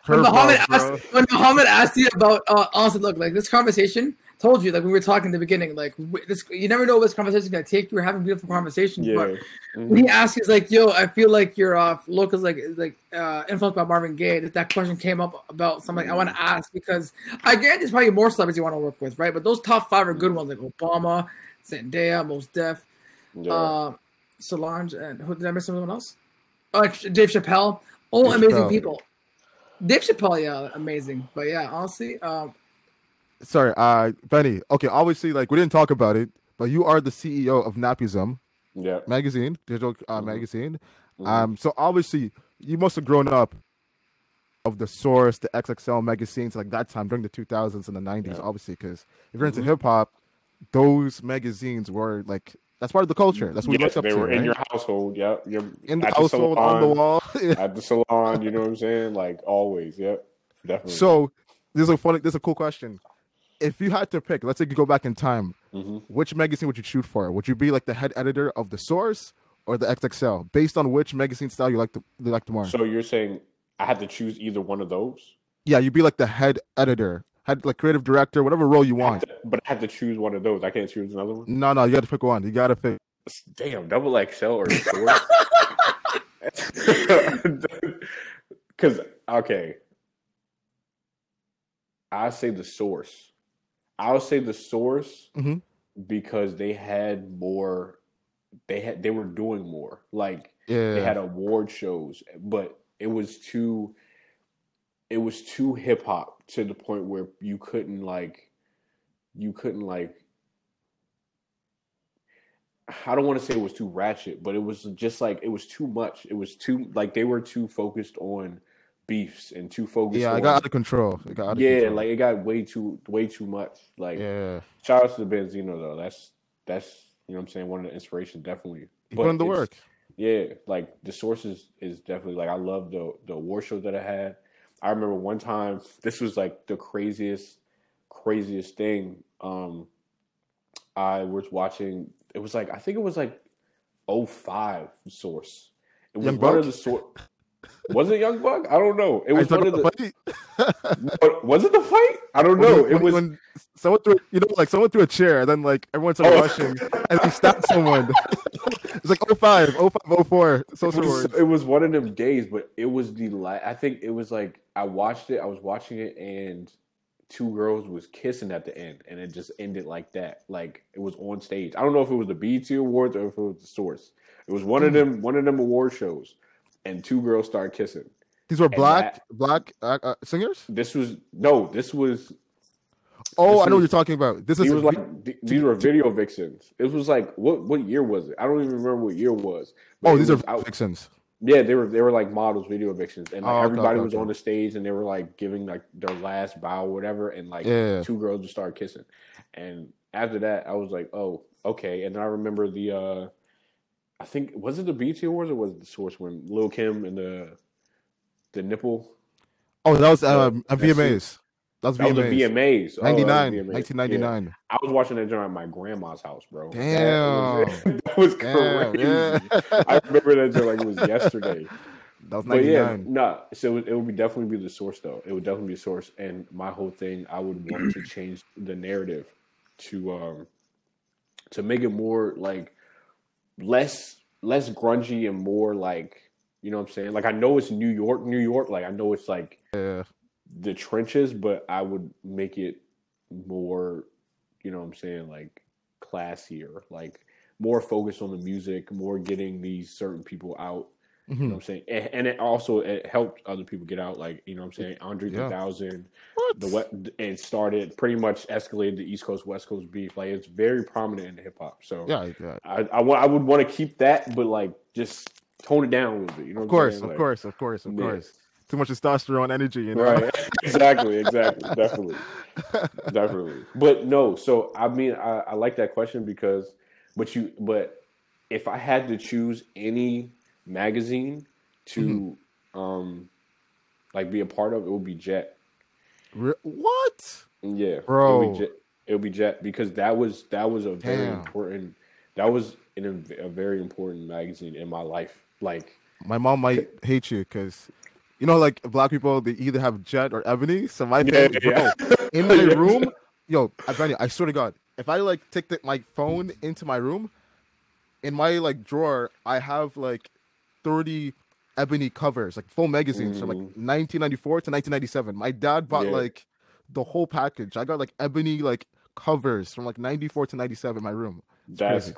when Muhammad Curveballs, bro. asked when Muhammad asked you about uh, honestly, look like this conversation. Told you like when we were talking in the beginning, like this you never know what this conversation is gonna take. You were having beautiful conversations, yeah. but Mhm. when he asked, he's like, "Yo, I feel like your uh, look is like is like uh, influenced by Marvin Gaye." That, that question came up about something I want to ask because I guarantee there's probably more celebrities you want to work with, right? But those top five are good ones, like Obama, Zendaya, Mos Def, Yeah. uh, Solange, and who did I miss someone else? Oh, Dave Chappelle. All Dave amazing Chappelle. people. Dave Chappelle, yeah, amazing. But yeah, honestly, um, Sorry, uh, Benny. Okay, obviously, like we didn't talk about it, but you are the CEO of Napism yeah. magazine, digital uh, Mhm. magazine. Mhm. Um, so obviously, you must have grown up of the Source, the XXL magazines, like that time during the 2000s and the 90s. Yeah. Obviously, because if you're into Mhm. hip hop, those magazines were like that's part of the culture. That's what we Yes, looked up they to. were in right? your household. Yep. You're in the household, on the wall. At the salon, you know what I'm saying? Like always. Yep. Definitely. so this is a funny, this is a cool question. If you had to pick, let's say you go back in time, Mhm. which magazine would you shoot for? Would you be like the head editor of the Source or the XXL, based on which magazine style you like to you like more? So you're saying I had to choose either one of those? yeah, you'd be like the head editor, head like creative director, whatever role you I want. to- but I have to choose one of those. I can't choose another one. No, no, you got to pick one. You got to pick. Damn, double XL or Source. Because okay, I say the source. I'll say the source Mhm. because they had more. They had they were doing more. Like Yeah, they had award shows, but it was too. It was too hip hop to the point where you couldn't like, you couldn't like. I don't want to say it was too ratchet, but it was just like it was too much. It was too like they were too focused on beefs and too focused. yeah, on, I got out of control. It got out of yeah, control. like it got way too way too much. Like yeah, shout out to the Benzino though. That's that's you know what I'm saying one of the inspiration definitely. But put in the work. yeah, like the sources is definitely like I love the the award show that I had. I remember one time this was like the craziest craziest thing. Um I was watching it was like I think it was like 05 source. It was Young one Buck? of the sort was it Young Buck? I don't know. It was one of the fight? was it the fight? I don't When- know. It was when someone threw, you know, like someone threw a chair, and then like everyone started Oh. rushing, and they stabbed someone. it's like 05, 05, 04, it was, words. it was one of them days, but it was the last. I think it was like I watched it. I was watching it, and two girls was kissing at the end, and it just ended like that. Like it was on stage. I don't know if it was the BET Awards or if it was the Source. It was one of hmm. them. One of them award shows, and two girls started kissing. These were and black, that- black uh, uh, singers. This was no. This was. Oh, This I know what you're talking about. This is was like th- these were video vixens. It was like what what year was it? I don't even remember what year it was. Oh, these are was out- vixens. Yeah, they were they were like models, video vixens, and like Oh, okay, everybody okay, was on the stage, and they were like giving like their last bow, or whatever, and like Yeah. two girls just started kissing, and after that, I was like, oh, okay, and then I remember the, uh I think was it the BT Awards or was it the Source when Lil Kim and the the nipple Oh, that was Uh, um, that's VMAs. That was that was the VMAs. VMAs, Oh, 99, VMAs. 1999. Yeah. I was watching that joint at my grandma's house, bro. That Damn. was, that was crazy. yeah. I remember that joint like it was yesterday. That was But yeah, 99. no. So it would, be definitely be the source, though. It would definitely be source. And my whole thing, I would want to change the narrative to um to make it more like less less grungy and more like you know what I'm saying. Like I know it's New York, New York. Like I know it's like Yeah. the trenches, but I would make it more, you know what I'm saying, like classier, like more focused on the music, more getting these certain people out. You know what I'm mm-hmm. saying? And, and it also it helped other people get out, like, you know what I'm saying, Andre Yeah. 3000, What? the what and started pretty much escalated the East Coast West Coast beef. Like it's very prominent in hip hop. So Yeah, yeah. I I, would want to keep that, but like just tone it down a little bit. You know Of what I'm course, of Like, course, of course, of Yeah. course. Too much testosterone energy, you know. Right. exactly. Exactly. Definitely. Definitely. But no. So I mean, I, I like that question because, but you, but if I had to choose any magazine to, um, like be a part of, it would be Jet. Re- what? Yeah, Bro. It would be Jet, it be Jet because that was that was a very Damn. important. That was in a, a very important magazine in my life. Like, My mom might hate you because, you know, like black people, they either have Jet or Ebony. So my family, yeah. bro, in my Yeah. room, yo, I, Benny, I swear to God, if I like take the, my phone into my room, in my like drawer, I have like thirty Ebony covers, like full magazines from like Mhm. 1994 to 1997. My dad bought Yeah. like the whole package. I got like Ebony like covers from like 94 to 97 in my room. that's crazy.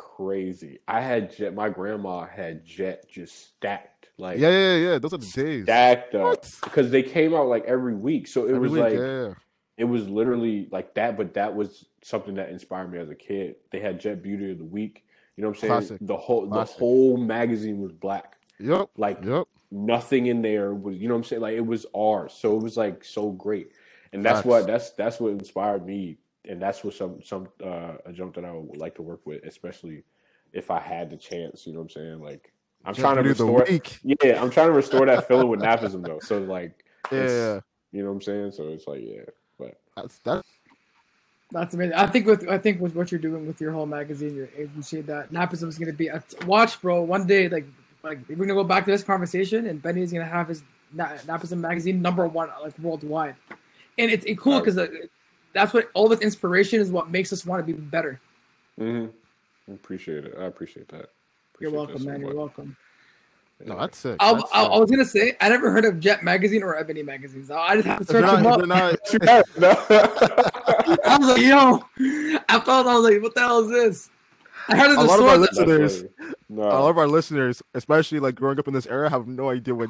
crazy. I had Jet. My grandma had Jet just stacked. Like, Yeah, yeah, yeah. Those are the days. stacked up because they came out like every week. So it Every was week, like yeah. it was literally like that. But that was something that inspired me as a kid. They had Jet Beauty of the Week. You know what I'm saying? Classic. The whole Classic. the whole magazine was black. Yep. Like Yep. nothing in there was you know what I'm saying. Like it was ours. So it was like so great. And that's Facts. what that's that's what inspired me. And that's what some some uh, a jump that I would like to work with, especially if I had the chance. You know what I'm saying? Like I'm Jet trying to Beauty the restore. Yeah, I'm trying to restore that feeling with napism though. So like, Yeah. you know what I'm saying. So it's like, yeah, but That's that. That's amazing. I think with I think with what you're doing with your whole magazine, you're able to see that Napism is going to be a watch, bro. One day, like like we're gonna go back to this conversation, and Benny's gonna have his Na- Napism magazine number one like worldwide, and it's, it's cool because that's what all this inspiration is. What makes us want to be better. mhm. I appreciate it. I appreciate that. You're welcome, man. You're welcome. No, that's sick. I, That's I, sick. I was gonna say I never heard of Jet magazine or Ebony magazines. I just have to If you're search them not, up. if not, No. I was like, yo, I felt I was like, what the hell is this? I heard of A the lot of our listeners- That's funny. a lot of our listeners, especially like growing up in this era, have no idea what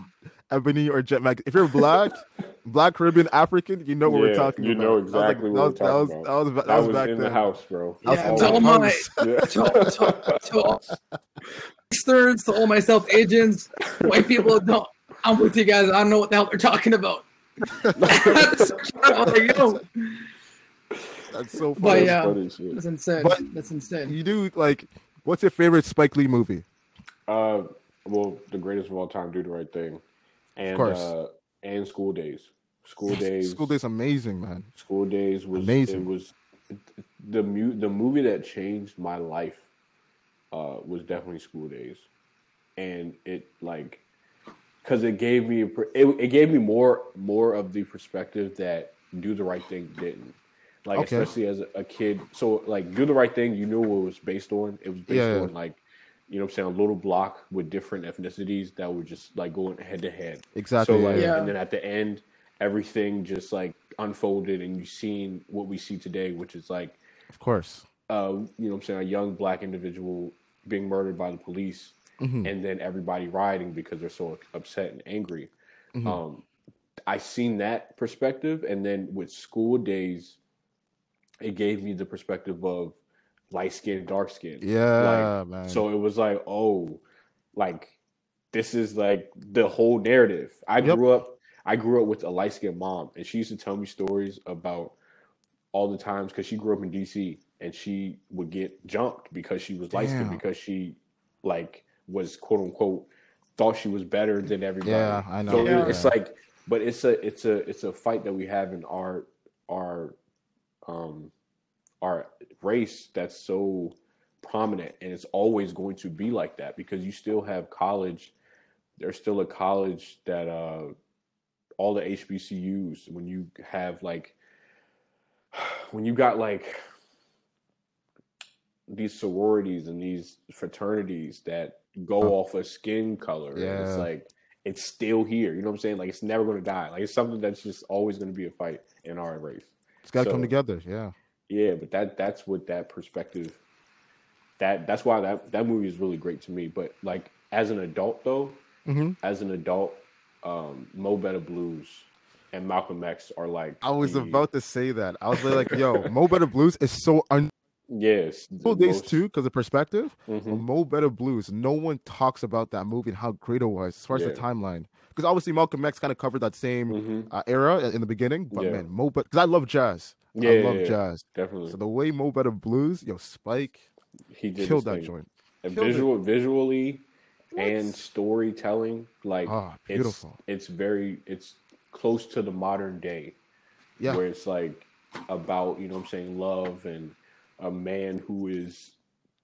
Ebony or Jet Mag. If you're black, Black Caribbean African, you know what we're talking you about. You know That was like- exactly that what was, we're that was, talking that was, that That was was back in then. the house, bro. That was Yeah, all to all my house. Yeah. to, to, to all Stearns, to all my South agents, white people don't. I'm with you guys. I don't know what the hell they're talking about. I'm like, That's so But funny. yeah. funny that's insane. But- that's insane. You do like, what's your favorite Spike Lee movie? Uh, well, the greatest of all time, do the right thing, and course. uh, and school days. School days. School Days, amazing, man. School days was Amazing. It was the mu- the movie that changed my life. Uh, was definitely School Days, and it like because it gave me it, it gave me more more of the perspective that Do the Right Thing didn't. Like Okay. especially as a, kid, so like Do the Right Thing, you knew what it was based on. It was based Yeah. on like you know what I'm saying a little block with different ethnicities that were just like going head to head. Exactly. So like, yeah. And then at the end, everything just like unfolded, and you've seen what we see today, which is like, Of course. uh, you know, what I'm saying a young black individual being murdered by the police, Mhm. and then everybody rioting because they're so upset and angry. Mhm. Um, I seen that perspective, and then with school days, it gave me the perspective of light skin, dark skin. Yeah, man. So it was like, oh, like this is like the whole narrative. I Yep. grew up I grew up with a light skinned mom and she used to tell me stories about all the times because she grew up in DC and she would get jumped because she was light skinned because she like was quote unquote thought she was better than everybody. Yeah, I know. So Yeah. it's like but it's a it's a it's a fight that we have in our our um our race that's so prominent and it's always going to be like that because you still have college there's still a college that uh all the HBCUs when you have like when you got like these sororities and these fraternities that go Oh. off of skin color and it's like it's still here you know what I'm saying? Like it's never going to die. Like it's something that's just always going to be a fight in our race It's got to come together. Yeah. yeah, but that that's what that perspective that that's why that that movie is really great to me. But like as an adult though, hmm as an adult, um, Mo Better Blues and Malcolm X are like I was the- about to say that. I was like, yo, Mo Better Blues is so un- yes the Cool days most- too because of perspective. Mhm. Mo Better Blues, no one talks about that movie and how great it was as far as the timeline. Because obviously Malcolm X kind of covered that same Mhm. uh, era in the beginning. But Yeah. man, Mo Better, because I love jazz. Yeah, I love yeah. jazz. definitely So the way Mo Better Blues, yo, Spike he did killed that joint. And Killed it. visual visually and storytelling like Ah, it's beautiful. it's very it's close to the modern day Yeah. where it's like about you know what i'm saying love and a man who is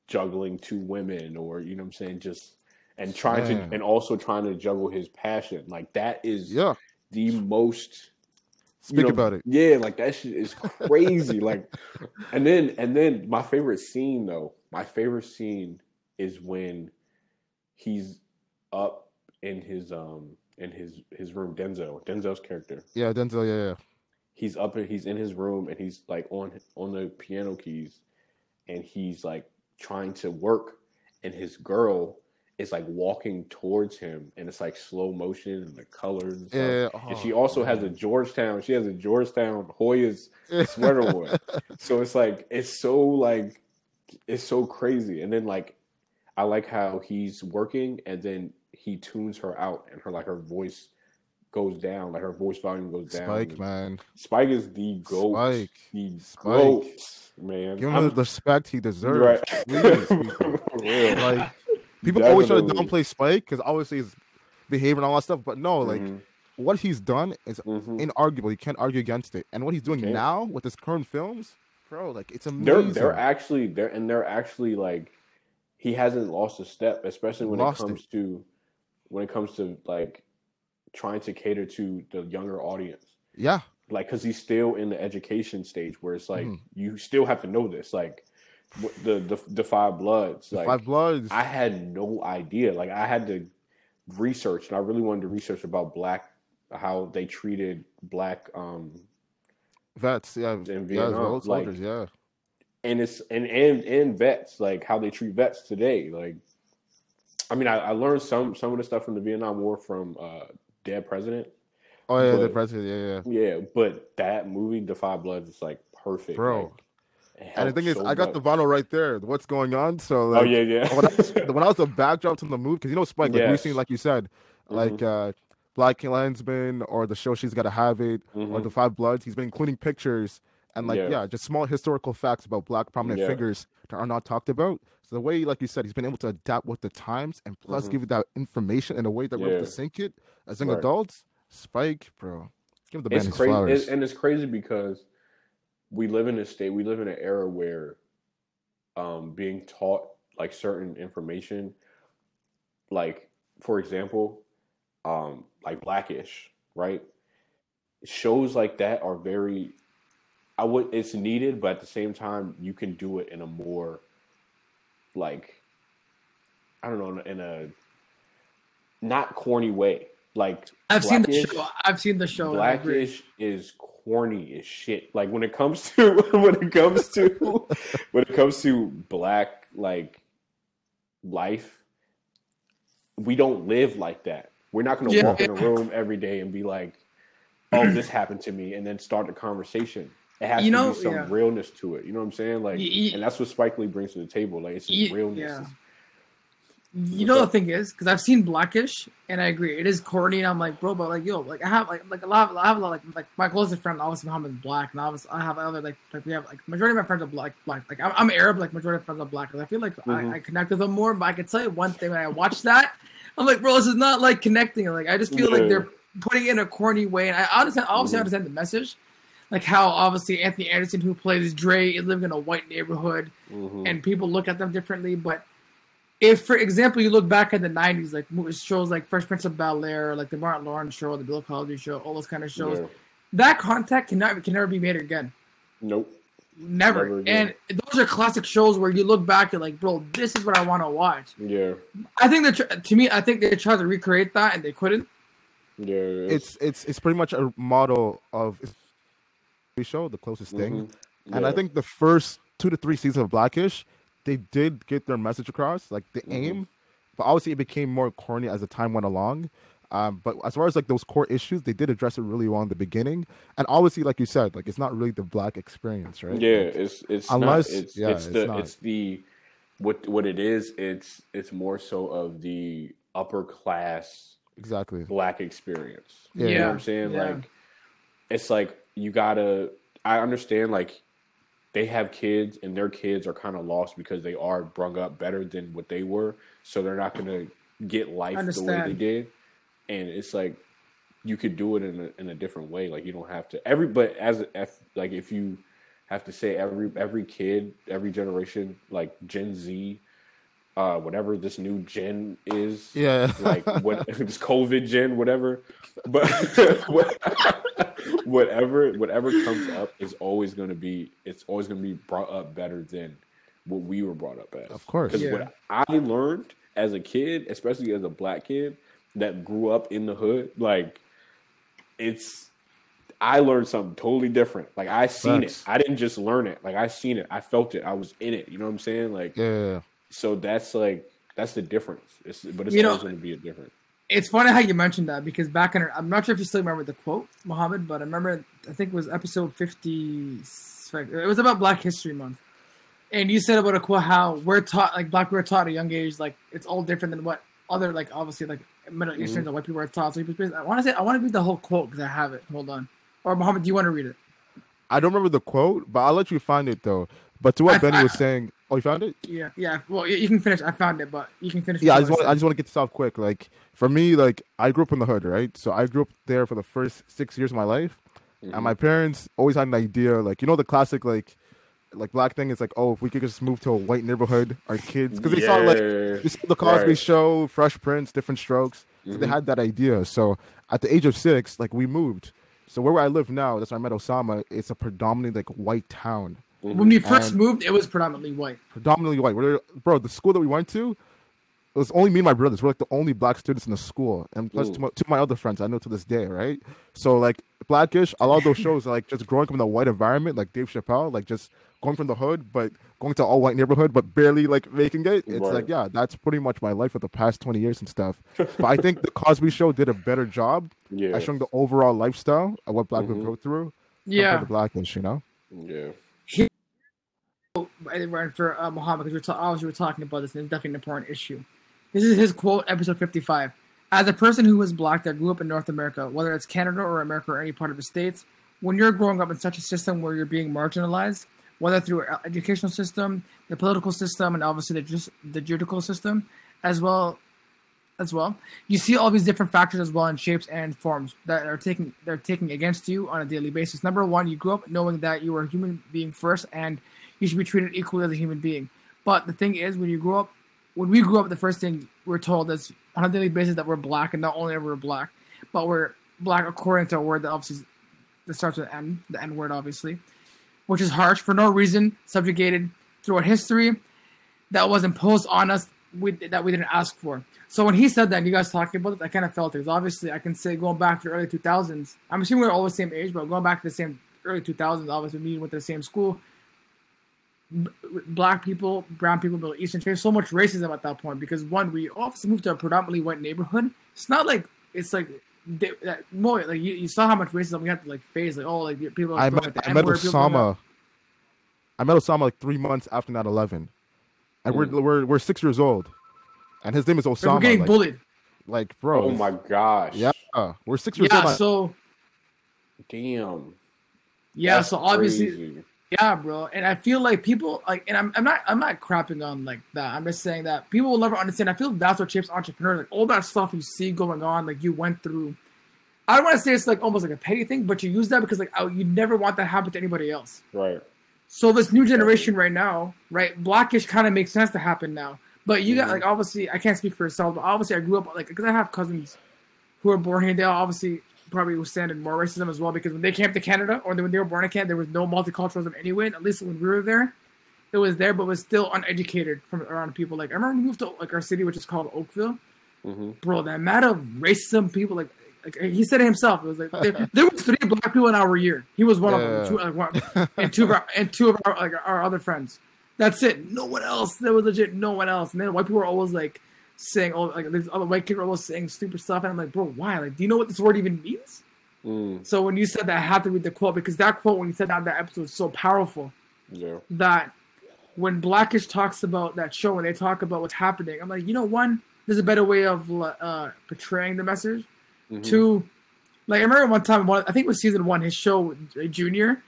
juggling two women or you know what i'm saying just and trying Man. to and also trying to juggle his passion like that is Yeah. the most you Speak know, about it. yeah like that shit is crazy like and then and then my favorite scene though my favorite scene is when he's up in his um in his his room denzel denzel's character Yeah, Denzel. Yeah, yeah. He's up and he's in his room and he's like on on the piano keys and he's like trying to work and his girl is like walking towards him and it's like slow motion and the colors and stuff. Yeah, and oh, she also has a Georgetown she has a Georgetown Hoyas sweater on so it's like it's so like it's so crazy. And then like I like how he's working and then he tunes her out and her like her voice goes down like her voice volume goes down Spike, man. Spike is the goat. Spike. The Spike. goat, man. Give him I'm- the respect he deserves. right. Please, people. Like people always try to downplay Spike because obviously his behavior and all that stuff. But no, like Mhm, what he's done is mhm. inarguable. You can't argue against it. And what he's doing now with his current films, bro, like it's They're amazing. they're actually they're and they're actually like he hasn't lost a step, especially when Lost it comes to when it comes to like trying to cater to the younger audience. yeah, Like, because he's still in the education stage where it's like Mhm. you still have to know this. Like the the the five bloods. the like Five Bloods. I had no idea. Like I had to research, and I really wanted to research about black, how they treated black, um, vets, yeah, in yeah, Vietnam, well, like- soldiers, yeah. and it's and and and vets, like how they treat vets today. Like, I mean, I, I learned some some of the stuff from the Vietnam War from uh, Dead President. Oh yeah, the president, yeah, yeah. Yeah, but that movie, Da Five Bloods, is like perfect, Bro. Like, And the thing is, helps so I got the much. vinyl right there. What's going on? So like, oh yeah, yeah. when, I, when I was the backdrop to the movie, because you know Spike, like Yes. recently, like you said, like uh, BlacKkKlansman or the show She's Gotta Have It or Mhm. the Five Bloods, he's been including pictures and like Yeah. yeah, just small historical facts about black prominent Yeah. figures that are not talked about. The way, like you said, he's been able to adapt with the times and plus Mhm. give you that information in a way that we're able to sync it as young Right. adults. Spike, bro, give the man it's crazy flowers. and it's crazy because we live in a state we live in an era where um being taught like certain information like for example um like blackish right shows like that are very i would it's needed but at the same time you can do it in a more like i don't know in a not corny way like I've seen the show. I've seen the show. Blackish is corny as shit. Like when it comes to when it comes to when it comes to black like life, we don't live like that. We're not gonna Yeah. walk in a room every day and be like, "Oh, this happened to me," and then start a conversation. It has You to know, be some yeah. realness to it. You know what I'm saying? Like, Y- y- and that's what Spike Lee brings to the table. Like, it's just realness. yeah. You know the thing is, because I've seen Blackish, and I agree, it is corny. And I'm like, bro, but like, yo, like I have like like a lot, I have a lot like like my closest friend, obviously Muhammad is black, and obviously I have other like like we have like majority of my friends are black, black. Like I'm, I'm Arab, like majority of my friends are black. And I feel like Mhm. I, I connect with them more. But I can tell you one thing when I watch that, I'm like, bro, this is not like connecting. Like I just feel Yeah. like they're putting it in a corny way, and I understand, obviously, I Mhm. understand the message. Like how obviously Anthony Anderson, who plays Dre, is living in a white neighborhood, Mhm. and people look at them differently. But if, for example, you look back in the '90s, like shows like Fresh Prince of Bel Air, like the Martin Lawrence show, the Bill Cosby show, all those kind of shows, Yeah. that contact cannot can never be made again. Nope. Never. Never and those are classic shows where you look back and like, bro, this is what I want to watch. Yeah. I think that to me, I think they tried to recreate that and they couldn't. Yeah. It's it's it's pretty much a model of we show the closest thing. Mhm. And I think the first two to three seasons of Blackish, they did get their message across, like the Mhm. aim. But obviously, it became more corny as the time went along. Um, but as far as like those core issues, they did address it really well in the beginning. And obviously, like you said, like it's not really the black experience, right? Yeah, it's it's Unless- not, it's yeah, it's it's the not. it's the what what it is. It's it's more so of the upper class exactly. black experience. Yeah. You know what I'm saying? yeah. Like it's like you gotta I understand like they have kids and their kids are kind of lost because they are brung up better than what they were. So they're not gonna get life the way they did. And it's like you could do it in a in a different way. Like you don't have to every but as if like if you have to say every every kid, every generation, like Gen Z, uh, whatever this new gen is, Yeah. like what this COVID gen, whatever. But what- whatever whatever comes up is always going to be it's always going to be brought up better than what we were brought up as. Of course. because Yeah. what I learned as a kid, especially as a black kid that grew up in the hood, like it's. I learned something totally different. Like I seen Facts. it. I didn't just learn it. Like I seen it. I felt it. I was in it. You know what I'm saying? Like yeah. so that's like that's the difference. It's, but it's You know- always going to be a different. It's funny how you mentioned that because back in, I'm not sure if you still remember the quote, Mohammed, but I remember, I think it was episode 50, it was about Black History Month. And you said about a quote how we're taught, like black, we're taught at a young age, like it's all different than what other, like obviously, like Middle Mm-hmm. Easterns and white people are taught. So I want to say, I want to read the whole quote because I have it. Hold on. Or Mohammed, do you want to read it? I don't remember the quote, but I'll let you find it though. But to what I- Benny I- was saying, oh, you found it? Yeah, yeah. Well, you, you can finish. I found it, but you can finish. yeah, I just want I just want to get this off quick. Like for me, like I grew up in the hood, right? So I grew up there for the first six years of my life, Mm-hmm. and my parents always had an idea, like you know the classic like like black thing is like, oh, if we could just move to a white neighborhood, our kids, because they saw like they saw the Cosby Right. Show, Fresh Prince, Diff'rent Strokes. So they had that idea. So at the age of six, like we moved. So where I live now, that's where I met Osama. It's a predominantly like white town, When we first And- moved, it was predominantly white. predominantly white. We're, bro, the school that we went to, it was only me and my brothers. We're like the only black students in the school, and plus Ooh. to my, my other friends I know to this day, right? So like Blackish, a lot of those shows are like just growing up in a white environment, like Dave Chappelle, like just going from the hood, but going to all white neighborhood, but barely like making it. It's Right. like yeah, that's pretty much my life for the past twenty years and stuff. but I think the Cosby Show did a better job Yeah, at showing the overall lifestyle of what black Mhm. people go through Yeah. compared to Blackish. You know? yeah. For uh, Muhammad, because we're ta- obviously we're talking about this, and it's definitely an important issue. This is his quote, episode 55. As a person who was black that grew up in North America, whether it's Canada or America or any part of the States, when you're growing up in such a system where you're being marginalized, whether through educational system, the political system, and obviously the, just, the judicial system, as well as well, you see all these different factors as well in shapes and forms that are taking they're taking against you on a daily basis. Number one, you grew up knowing that you were a human being first, and you should be treated equally as a human being. But the thing is, when you grow up, when we grew up, the first thing we're told is on a daily basis that we're black, and not only are we black, but we're black according to a word that obviously that starts with N, the N word, obviously, which is harsh for no reason, subjugated throughout history, that was imposed on us we, that we didn't ask for. So when he said that, and you guys talking about it, I kind of felt it. Because obviously, I can say going back to the early 2000s, I'm assuming we're all the same age, but going back to the same early 2000s, obviously, me went to the same school. B- black people, brown people, Middle Eastern, there's so much racism at that point because one, we obviously moved to a predominantly white neighborhood. It's not like it's like they, that, more like you, you saw how much racism we had to like face, like oh, like people. are I met out the I met N-word, people throwing out- Osama. I met Osama like three months after 9-11. and Mm. we're we're we're six years old. and his name is Osama. We're Osama. getting like, bullied. like, bro. Oh my gosh. Yeah, we're six years Yeah, old. so Damn. yeah, That's so obviously crazy. Yeah, bro. And I feel like people like, and I'm, I'm not, I'm not crapping on like that. I'm just saying that people will never understand. I feel that's what shapes entrepreneurs. Like all that stuff you see going on, like you went through. I don't want to say it's like almost like a petty thing, but you use that because like oh, you never want that to happen to anybody else. right. So this new generation right now, right? Blackish kind of makes sense to happen now. But you got Mhm. like obviously I can't speak for yourself, but obviously I grew up like because I have cousins who are born here. They obviously probably withstanded more racism as well because when they came to Canada or when they were born in Canada, there was no multiculturalism anyway. At least when we were there, it was there, but was still uneducated from around people. Like I remember we moved to like our city, which is called Oakville. hmm Bro, the amount of racism people like. Like he said it himself, it was like there, there was three black people in our year. He was one Yeah. of them. Two, like, one, and two of our and two of our like our other friends. That's it. No one else. There was legit no one else. And then white people were always like saying, "Oh, like these other white kids were always saying stupid stuff." And I'm like, "Bro, why? Like, do you know what this word even means?" Mm, So when you said that, I had to read the quote because that quote when you said that that episode was so powerful yeah. that when Blackish talks about that show and they talk about what's happening, I'm like, you know, one, there's a better way of uh, portraying the message. Mhm. Two, like I remember one time, one I think it was season one, his show uh, Junior,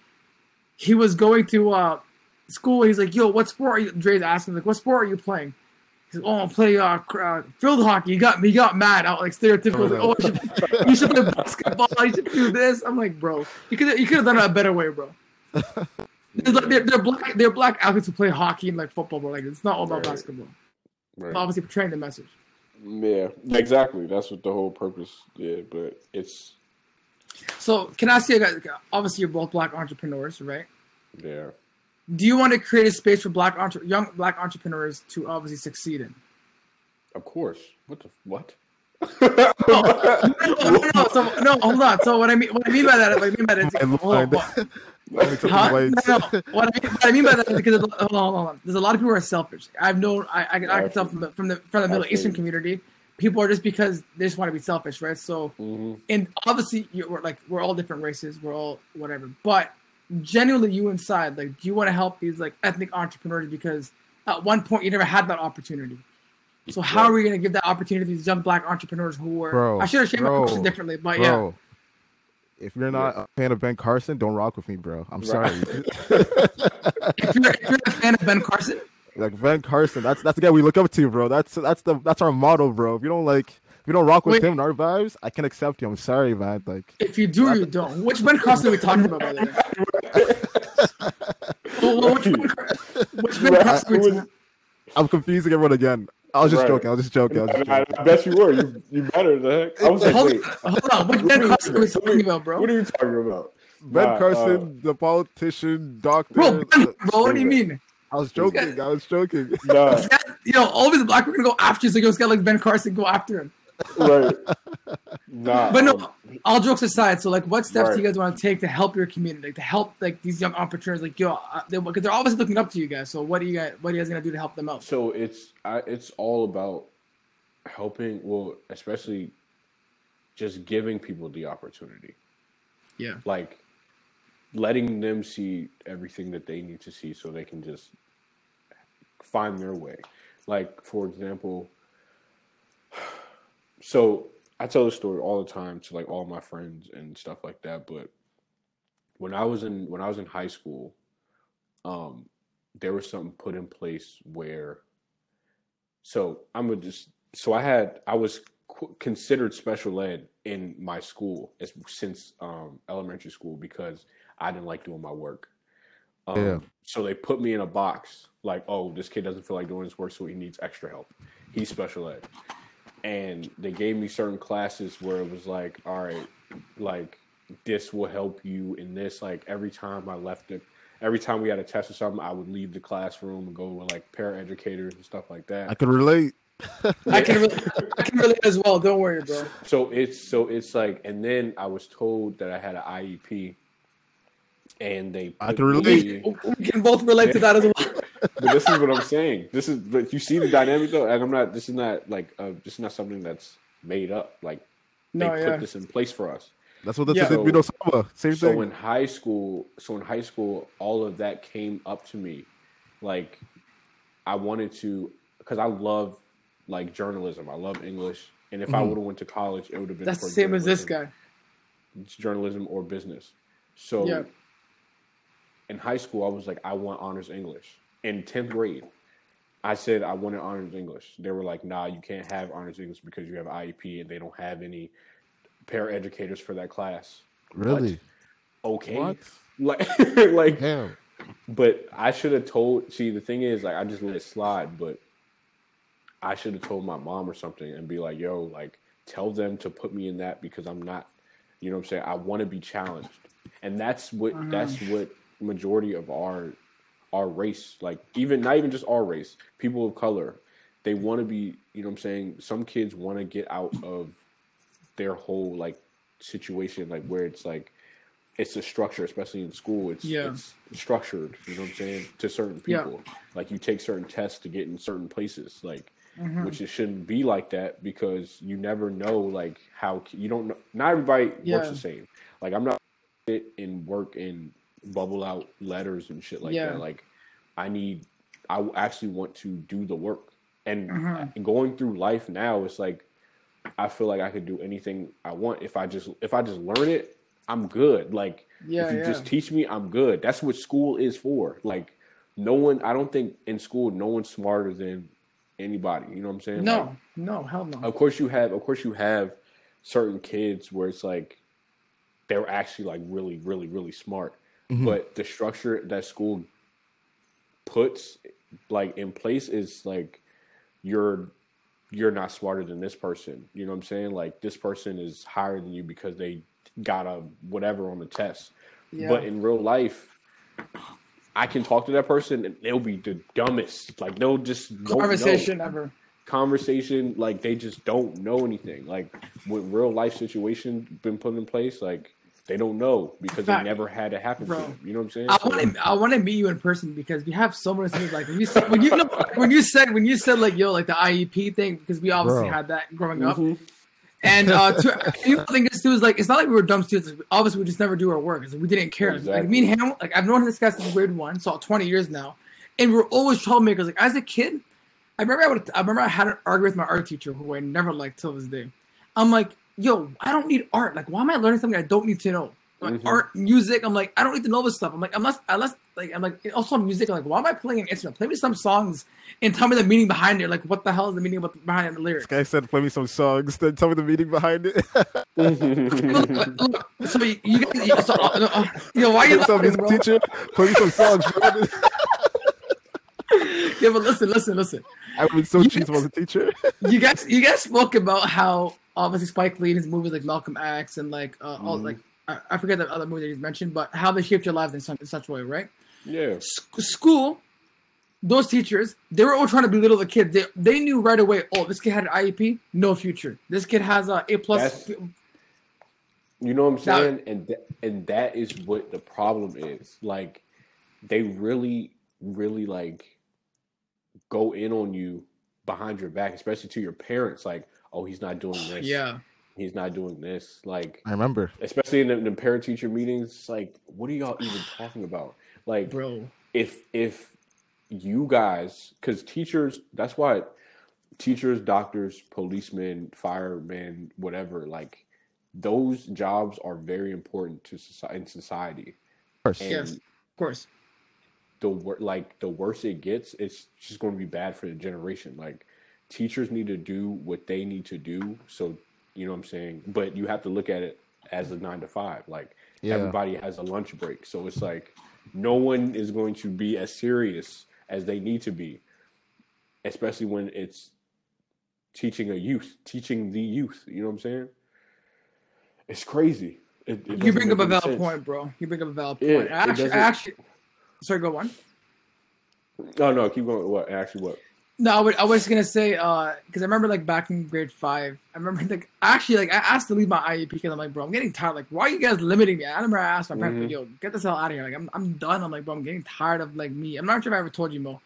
he was going to uh, school. He's like, "Yo, what sport are you?" Dre's asking, like, "What sport are you playing?" He's "Oh, I play uh, uh, field hockey." He got me, he got mad. out like stereotypical. Like, oh, you should, you should play basketball. You should do this. I'm like, bro, you could you could have done it a better way, bro. There's like, they're, they're black they're black athletes who play hockey and like football, bro. Like it's not all about Right. basketball. Right. Obviously, portraying the message. Yeah, exactly. That's what the whole purpose. Yeah, but it's So, can I say, you guys? Obviously, you're both black entrepreneurs, right? yeah. Do you want to create a space for black entre- young black entrepreneurs to obviously succeed in? Of course. What the what? No, no, no, so, no, hold on. So what I mean, what I mean by that, what I mean by that, is, And hold hold on. Let me tell you Huh? No, no. What I mean, what I mean by that is because hold on, hold on. There's a lot of people who are selfish. I've known, I, I, can- I can tell from the from the from the Middle Eastern community, people are just because they just want to be selfish, right? So, hmm and obviously, you're we're like we're all different races, we're all whatever. But genuinely, you inside, like, do you want to help these like ethnic entrepreneurs because at one point you never had that opportunity? So how Right. are we going to give that opportunity to these young black entrepreneurs who were? Bro, I should have shaped my question differently, but yeah. If you're not a fan of Ben Carson, don't rock with me, bro. I'm Right. sorry. If you're, if you're a fan of Ben Carson, like Ben Carson, that's that's the guy we look up to, bro. That's that's the that's our model, bro. If you don't like, if you don't rock with Wait. him and our vibes, I can accept you. I'm sorry, man. Like, if you do, you don't. Which Ben Carson are we talking about, by the way? Well, well, which Ben, which ben Right. Carson are we I'm confusing everyone again. I was just Right. joking. I was just joking. I was just I, joking. I bet you were. You you better the heck. I was like, Hold, wait. hold on, which Ben Carson are we talking about, bro? What are you talking about? Ben Nah, Carson, the politician, doctor. Bro, Ben, bro, what do you mean? I was joking. I was joking. Uh, nah, This guy- You know, all these black people are gonna go after you, so you just got like Ben Carson go after him. Right. Nah. But no, um, all jokes aside, so like, what steps do you guys want to take to help your community, like to help like these young entrepreneurs, like yo, uh, they, because they're obviously looking up to you guys. So what do you guys, what are you guys gonna do to help them out? So it's I, it's all about helping. Well, especially just giving people the opportunity, Yeah, like letting them see everything that they need to see, so they can just find their way. Like for example, so I tell this story all the time to like all my friends and stuff like that. But when I was in when I was in high school, um, there was something put in place where. So I'm gonna just so I had I was considered special ed in my school as, since um, elementary school because I didn't like doing my work. Um, Yeah. So they put me in a box like, oh, this kid doesn't feel like doing his work, so he needs extra help. He's special ed, and they gave me certain classes where it was like, all right, like this will help you in this. Like every time I left it, every time we had a test or something, I would leave the classroom and go with like paraeducators and stuff like that. I could relate. I can, relate, I can relate as well. Don't worry, bro. So it's so it's like, and then I was told that I had an IEP, and they. I can relate. me- We can both relate to that as well. But this is what I'm saying. This is, but you see the dynamic though, and I'm not. This is not like, uh, this is not something that's made up. Like they No, put yeah. this in place for us. That's what this Yeah. is. We know Same So thing. in high school, so in high school, all of that came up to me. Like I wanted to, because I love like journalism. I love English, and if I Mhm. would have went to college, it would have been That's the same as this guy. It's journalism or business. So Yeah. in high school, I was like, I want honors English. In tenth grade, I said I wanted honors English. They were like, Nah, you can't have honors English because you have IEP, and they don't have any paraeducators for that class. Really? Okay, What? like, like Damn. but I should have told. See, the thing is, like, I just let it slide. But I should have told my mom or something and be like, "Yo, like, tell them to put me in that because I'm not. You know what I'm saying? I want to be challenged, and that's what Uh-huh. that's what majority of our our race, like, even not even just our race, people of color, they want to be. You know what I'm saying? Some kids want to get out of their whole like situation, like where it's like it's a structure, especially in school. It's Yeah. it's structured. You know what I'm saying to certain Yeah. people. Like you take certain tests to get in certain places, like Mhm. which it shouldn't be like that because you never know like how you don't know. Not everybody Yeah. works the same. Like I'm not sit and work and bubble out letters and shit like Yeah. that. Like I need, I actually want to do the work. And Mhm. going through life now, it's like I feel like I could do anything I want if I just if I just learn it. I'm good. Like Yeah, if you yeah. just teach me, I'm good. That's what school is for. Like no one, I don't think in school no one's smarter than anybody. You know what I'm saying? Like, No, no, hell no. of course you have of course you have certain kids where it's like they're actually like really really really smart Mhm. but the structure that school puts like in place is like you're you're not smarter than this person you know what i'm saying like this person is higher than you because they got a whatever on the test Yeah. but in real life i can talk to that person and they'll be the dumbest like they'll just Conversation ever. conversation like they just don't know anything like with real life situation been put in place like they don't know because Fact. they never had it happen Bro. to them you know what i'm saying I So- want to I want to meet you in person because we have so many things like when you said when you know, when you said when you said like yo like the IEP thing because we obviously Bro. had that growing up Mhm. and uh to, you know, the thing is too is like it's not like we were dumb students like, obviously we just never do our work It's like, we didn't care like Exactly. me and him like I've known this guy since grade one so 20 years now and we are always troublemakers like as a kid I remember I would I remember I had an argument with my art teacher who I never liked till this day I'm like yo I don't need art like why am I learning something I don't need to know like Mhm. art, music. I'm like, I don't need to know this stuff. I'm like, unless, unless, like, I'm like, also music. I'm like, why am I playing an instrument? Play me some songs and tell me the meaning behind it. Like, what the hell is the meaning of what, behind the lyrics? This guy said, "Play me some songs." Then tell me the meaning behind it. So you, you guys, you, so, uh, uh, yo, why are you What's laughing, bro? teacher? Play me some songs. Yeah, but listen, listen, listen. I've been so You cheesy guys- as a teacher. You guys, you guys spoke about how obviously Spike Lee in his movies like Malcolm X and like uh, all Mhm. like I, I forget the other movie that he's mentioned, but how they shaped your lives in, some, in such a way, right? yeah sc- school, those teachers, they were all trying to belittle the kids. They they knew right away. Oh, this kid had an IEP, no future. This kid has a A plus. You know what I'm saying? and th- and that is what the problem is. Like they really, really like go in on you behind your back, especially to your parents. Like, oh, he's not doing this. Yeah, he's not doing this. Like, I remember. especially in the, the parent teacher meetings. it's Like, what are y'all even talking about? Like, bro. if if you guys because teachers that's why teachers doctors policemen firemen whatever like those jobs are very important to society in society Of course. and Yes. Of course. the wor- like the worse it gets it's just going to be bad for the generation like teachers need to do what they need to do so you know what i'm saying but you have to look at it as a nine to five like Yeah. everybody has a lunch break so it's like no one is going to be as serious as they need to be especially when it's teaching a youth teaching the youth you know what i'm saying it's crazy It- it You bring up a valid sense. point, bro. You bring up a valid point. I it actually, actually, sorry, go on. oh no keep going what actually what No, I, would, I was gonna say uh because I remember like back in grade five, I remember like actually like I asked to leave my IEP because I'm like, bro, I'm getting tired. Like, why are you guys limiting me? I remember I asked my parents, like, yo, get this hell out of here. Like, I'm I'm done. I'm like, bro, I'm getting tired of like me. I'm not sure if I ever told you, Mo,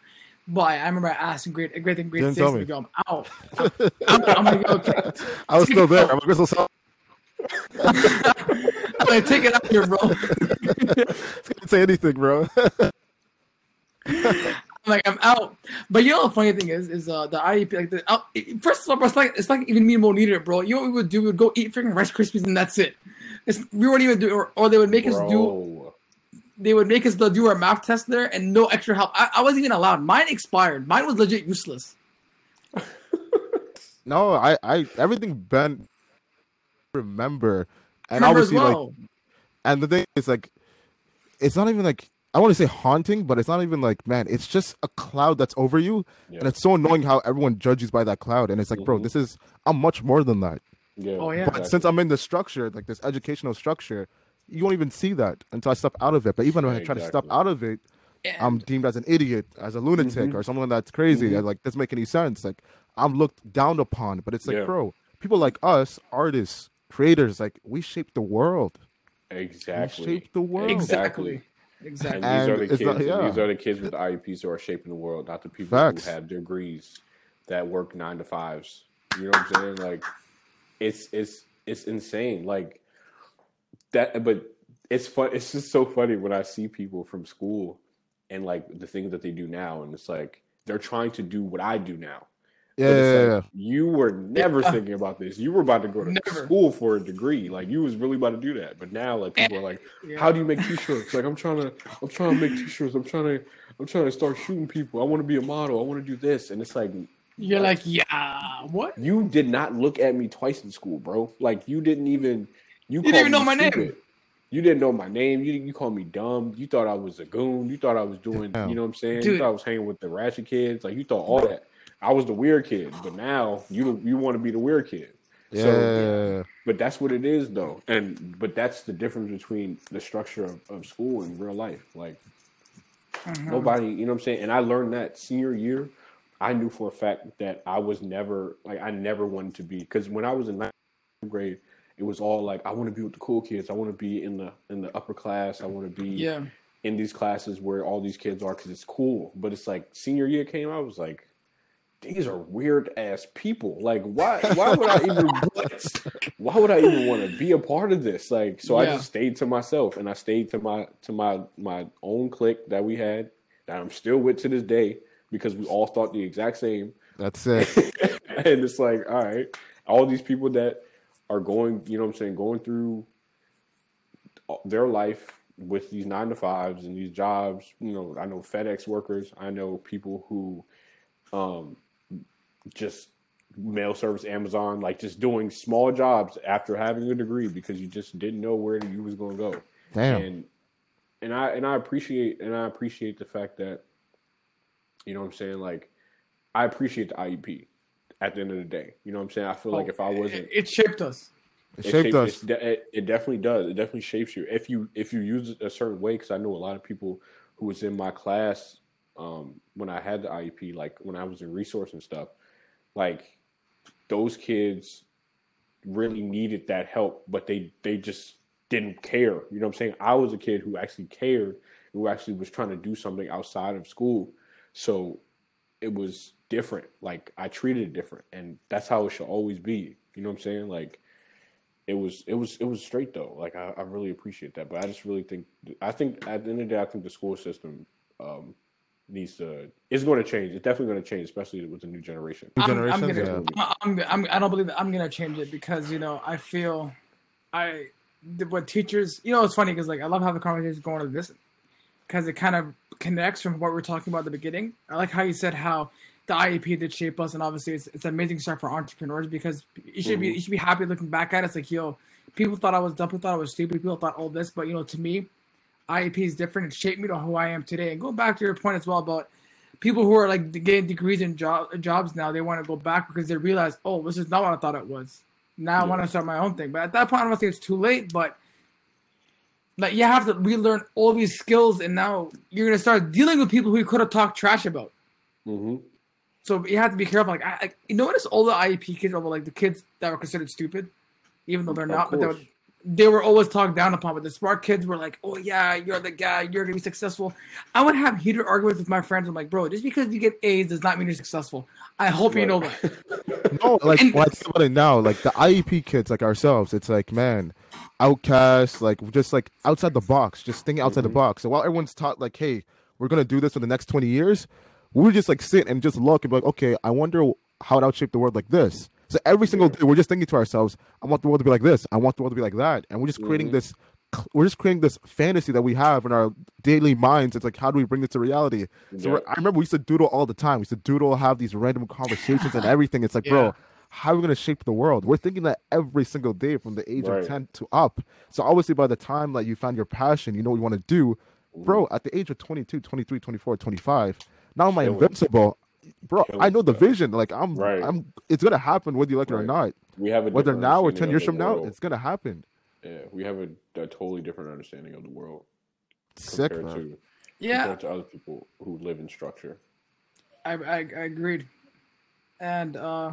but I remember I asked in grade grade grade Didn't six, like, yo, I'm out. I'm, I'm, I'm like, okay. I was still there. I'm like, "Where's songs?" I'm like, take it out here, bro. Can't say anything, bro. I'm like I'm out. But you know the funny thing is, is uh the IEP like the uh, first of all, bro, it's like it's like even me and Mo needed it, bro. You know what we would do? We would go eat freaking Rice Krispies and that's it. It's, we wouldn't even do, or, or they would make us do. They would make us do our math test there, and no extra help. I, I wasn't even allowed. Mine expired. Mine was legit useless. No, I, I everything Ben remember, and Remember as obviously like, and the thing is like, it's not even like I want to say haunting, but it's not even like man, it's just a cloud that's over you, Yeah. and it's so annoying how everyone judges by that cloud, and it's like, bro, Mhm. this is I'm much more than that. Yeah. Oh, yeah. But since I'm in the structure, like this educational structure, you won't even see that until I step out of it. But even when I try to step out of it, I'm deemed as an idiot, as a lunatic, Mhm. or someone that's crazy. Mhm. Like doesn't make any sense. Like I'm looked down upon. But it's like, Yeah. bro, people like us, artists, creators, like we shape the world. exactly. We shape the world. exactly, And exactly. these And are the kids. not- yeah. These are the kids with IEPs who are shaping the world, not the people Facts. who have degrees that work nine to fives. You know what I'm saying? Like, it's it's it's insane. Like that, but it's fun. It's just so funny when I see people from school and like the things that they do now, and it's like they're trying to do what I do now. But Yeah, it's yeah, You were never Yeah. thinking about this. You were about to go to Never. school for a degree. Like you was really about to do that. But now, like people are like, Yeah. "How do you make t-shirts?" Like I'm trying to, I'm trying to make t-shirts. I'm trying to, I'm trying to start shooting people. I want to be a model. I want to do this. And it's like, You're like, yeah, what? you did not look at me twice in school, bro. Like you didn't even, you, didn't even know me my name. You didn't know my name. You you called me dumb. You thought I was a goon. You thought I was doing, Damn. you know what I'm saying? Dude. You thought I was hanging with the ratchet kids. Like you thought all that. I was the weird kid, but now you you want to be the weird kid. yeah. So, but that's what it is, though. And but that's the difference between the structure of, of school and real life. Like Mhm. nobody, you know what I'm saying? And I learned that senior year. I knew for a fact that I was never like I never wanted to be because when I was in ninth grade, it was all like I want to be with the cool kids. I want to be in the in the upper class. I want to be Yeah, in these classes where all these kids are because it's cool. But it's like senior year came, I was like, these are weird ass people. Like, why? Why would I even? why would I even want to be a part of this? Like, so I just stayed to myself, and I stayed to my to my my own clique that we had that I'm still with to this day because we all thought the exact same. That's it. and it's like, all right, all these people that are going, you know what I'm saying, going through their life with these nine to fives and these jobs. You know, I know FedEx workers. I know people who um, just mail service, Amazon, like just doing small jobs after having a degree because you just didn't know where you was going to go. Damn. And and I and I appreciate and I appreciate the fact that you know what I'm saying like I appreciate the IEP at the end of the day. You know what I'm saying? I feel like if I wasn't it, it shaped us. It it shaped shaped- us. It, it definitely does. It definitely shapes you if you if you use it a certain way. Because I know a lot of people who was in my class um, when I had the IEP, like when I was in resource and stuff, like those kids really needed that help, but they they just didn't care. You know what I'm saying? I was a kid who actually cared, who actually was trying to do something outside of school, so it was different. Like I treated it different, and that's how it should always be. You know what I'm saying? Like it was it was it was straight though. Like I, I really appreciate that. But I just really think I think at the end of the day I think the school system um needs to it's going to change. It's definitely going to change, especially with the new generation. New I'm, I'm gonna, yeah. I'm, I'm, I'm, I don't believe that I'm gonna change it because you know I feel, I, the- what teachers, you know, it's funny because like I love having conversations going to this, because it kind of connects from what we are talking about at the beginning. I like how you said how the IEP did shape us, and obviously it's, it's an amazing start for entrepreneurs because you should be Mhm. you should be happy looking back at it. It's like yo, people thought I was dumb, people thought I was stupid, people thought all this, but you know, to me, IEP is different. It shaped me to who I am today. And go back to your point as well about people who are like getting degrees in job, jobs now, they want to go back because they realize, oh, this is not what I thought it was. Now I want to start my own thing. But at that point, I don't think it's too late. But like you have to relearn all these skills, and now you're gonna start dealing with people who you could have talked trash about. hmm So you have to be careful. Like, I, you notice all the IEP kids are like the kids that were considered stupid, even though they're Of not. But they were, they were always talked down upon. But the smart kids were like, "Oh yeah, you're the guy. You're gonna be successful." I would have heated arguments with my friends. I'm like, "Bro, just because you get A's does not mean you're successful." I hope you know that. No, like And- when I think about it now, like the IEP kids, like ourselves, it's like man, outcasts, like just like outside the box, just thinking outside the Mhm. box. So while everyone's taught like, hey, we're gonna do this for the next twenty years, we would just like sit and just look and be like, okay, I wonder how it would shape the world like this. So every single day, we're just thinking to ourselves, I want the world to be like this. I want the world to be like that, and we're just creating Mhm. this. We're just creating this fantasy that we have in our daily minds. It's like, how do we bring this to reality? So Yeah. we're, I remember we used to doodle all the time. We used to doodle, have these random conversations and everything. It's like, Yeah. bro, how are we going to shape the world? We're thinking that every single day from the age Right. of 10 to up. So obviously, by the time that you found your passion, you know what you want to do, bro, at the age of 22, 23, 24, 25, now am I invincible? Bro, Killing I know the vision. Like I'm, Right. I'm. It's gonna happen whether you like it or not. we have a Whether now or ten years the from now, it's gonna happen. yeah, we have a, a totally different understanding of the world Sick, compared man. to Yeah, compared to other people who live in structure. I, I, I agreed, and uh,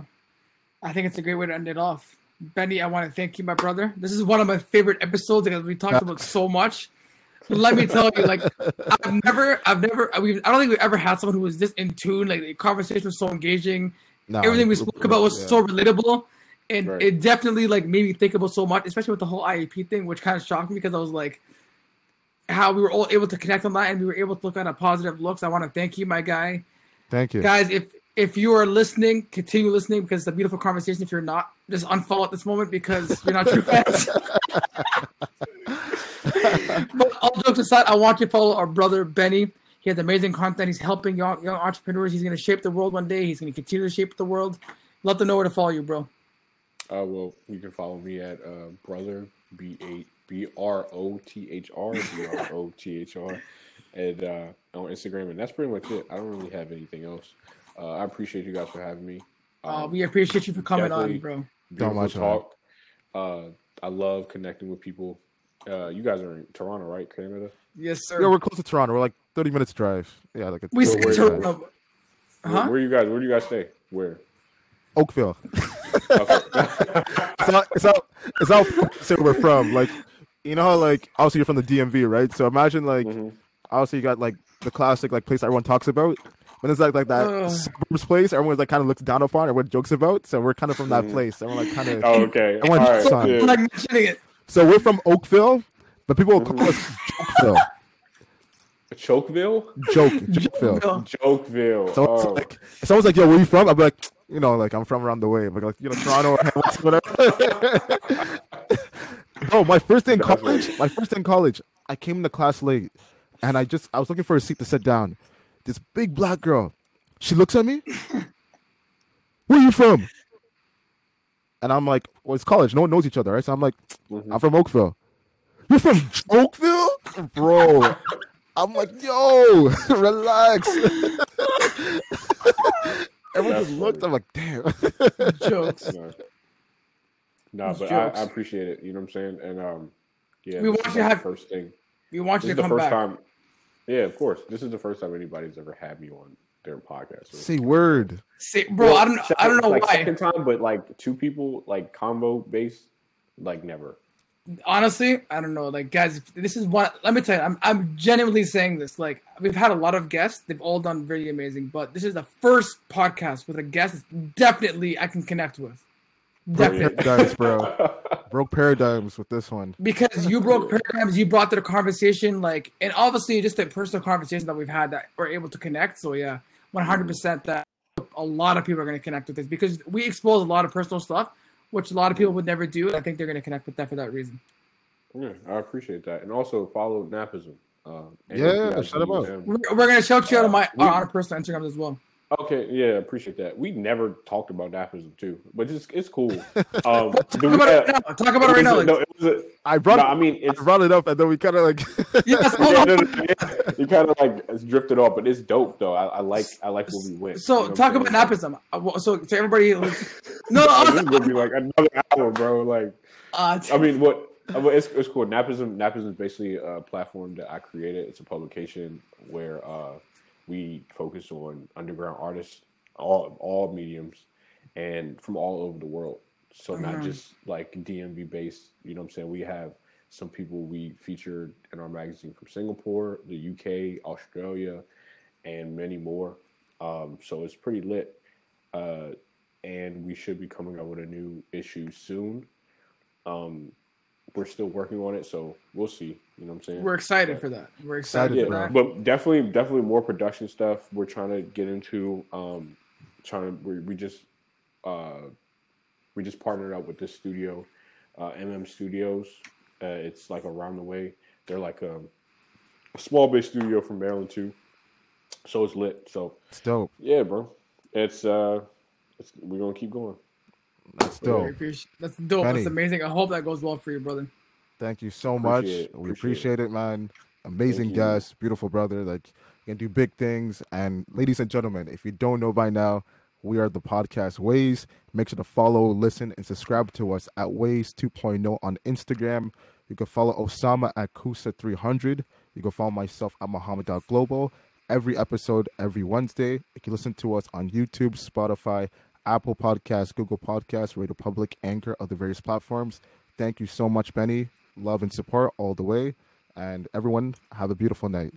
I think it's a great way to end it off. Benny, I want to thank you, my brother. This is one of my favorite episodes because we talked about so much. Let me tell you, like I've never, I've never, we've, I don't think we've ever had someone who was this in tune. Like the conversation was so engaging. Nah, Everything we spoke about was yeah. so relatable, and Right. it definitely like made me think about so much, especially with the whole IEP thing, which kind of shocked me because I was like, how we were all able to connect on that, and we were able to look at a positive looks. I want to thank you, my guy Thank you. guys if if you are listening continue listening because it's a beautiful conversation if you're not just unfollow at this moment because you're not true fans but all jokes aside i want you to follow our brother benny he has amazing content he's helping young, young entrepreneurs he's going to shape the world one day he's going to continue to shape the world let them know where to follow you bro Uh, well, you can follow me at uh, brother b eight b r o t h r b r o t h r, and uh, on Instagram, and that's pretty much it. I don't really have anything else. Uh, I appreciate you guys for having me. uh, Um, we appreciate you for coming on definitely- bro beautiful much, man. talk. Uh, I love connecting with people. Uh, you guys are in Toronto, right, Canada? yes sir Yeah, we're close to Toronto. We're like thirty minutes drive. Yeah, like a we Where- stay where to you uh, Where, huh where you guys? Where do you guys stay? Where? Oakville. Okay. it's not it's not it's not say where we're from. Like you know how like obviously you're from the DMV, right? So imagine like Mhm. obviously you got like the classic like place everyone talks about. But it's like like that Ugh. suburbs place everyone like kind of looks down upon or what jokes about. So we're kind of from that Mhm. place. And we're like kind of Oh, okay. I All want right. some. yeah. I'm like mentioning it so we're from Oakville, but people will call us Jokeville. Chokeville? Joke, Jokeville. Bill. Chokeville. So it's oh. like if someone's like, "Yo, where you from?" I'll be like, you know, like I'm from around the way, but like you know, Toronto or whatever. oh, my first day in college. My first day in college, I came into class late, and I just I was looking for a seat to sit down. This big black girl, she looks at me. Where you from? And I'm like, well, it's college. No one knows each other, right? So I'm like, Mhm. I'm from Oakville. You're from Oakville, bro. I'm like, yo, relax. Everyone just looked. I'm like, damn. jokes No, no but I, jokes. I appreciate it. You know what I'm saying? And um, yeah, We this want you to have- the first thing. we want This you to come back time. Yeah, of course. This is the first time anybody's ever had me on their podcast. So- Say word. Say, bro Well, i don't i don't know like why Second time, but like two people, like combo based, like never. honestly, I don't know. Like, guys, this is what. Let me tell you, I'm I'm genuinely saying this. Like, we've had a lot of guests; they've all done very amazing. But this is the first podcast with a guest that definitely I can connect with. Definitely, Paradigms, bro. Broke paradigms with this one. because you broke paradigms, you brought to the conversation, like, and obviously just the personal conversation that we've had that we're able to connect. So yeah, 100 percent mm-hmm. that a lot of people are going to connect with this because we expose a lot of personal stuff, which a lot of people mm-hmm. would never do. And I think they're going to connect with that for that reason. Yeah, I appreciate that, and also follow Napism. Uh, Yeah, shout him out. We're, we're going to shout you out on uh, my We- on our personal Instagrams as well. Okay, yeah, appreciate that. We never talked about Napism too, but it's it's cool. Um, Talk do we about it have- right now. Talk about it right now. no, it a, I brought no, it. I mean, it's I brought it up, and then we kind of like. Yes, hold yeah, on. no, no, yeah. you kind of like it's drifted off, but it's dope though. I, I like I like where we went. So You know talk about saying? napism. Uh, So so everybody, no, no, this is gonna be like another hour, bro. Like, uh, I mean, what? uh, well, It's, it's cool. Napism, Napism is basically a platform that I created. It's a publication where uh, we focus on underground artists, all all mediums, and from all over the world. So not Mhm. just like DMV based. You know what I'm saying? We have some people we featured in our magazine from Singapore, the UK, Australia, and many more. Um, so it's pretty lit. Uh, and we should be coming out with a new issue soon. Um, we're still working on it, so we'll see. You know what I'm saying? We're excited for that. We're excited Excited, for yeah, that. but definitely, definitely more production stuff. We're trying to get into. Um, trying to we, we just uh, we just partnered up with this studio, uh, MM Studios. Uh, it's like around the way. They're like a, a small based studio from Maryland too. So it's lit. So It's dope. yeah, bro. It's uh, it's, we're gonna keep going. That's We dope. appreciate- That's dope. Benny. That's amazing. I hope that goes well for you, brother. Thank you so much. It. We Appreciate appreciate it, man. Amazing Thank you. guest, beautiful brother. Like you can do big things. And ladies and gentlemen, if you don't know by now, we are the podcast Ways. Make sure to follow, listen, and subscribe to us at Ways 2.0 on Instagram. You can follow Osama at Kusa300. You can follow myself at Muhammad Global. Every episode, every Wednesday. You can listen to us on YouTube, Spotify, Apple Podcasts, Google Podcasts, Radio Public, Anchor, other various platforms. Thank you so much, Benny. Love and support all the way. And everyone, have a beautiful night.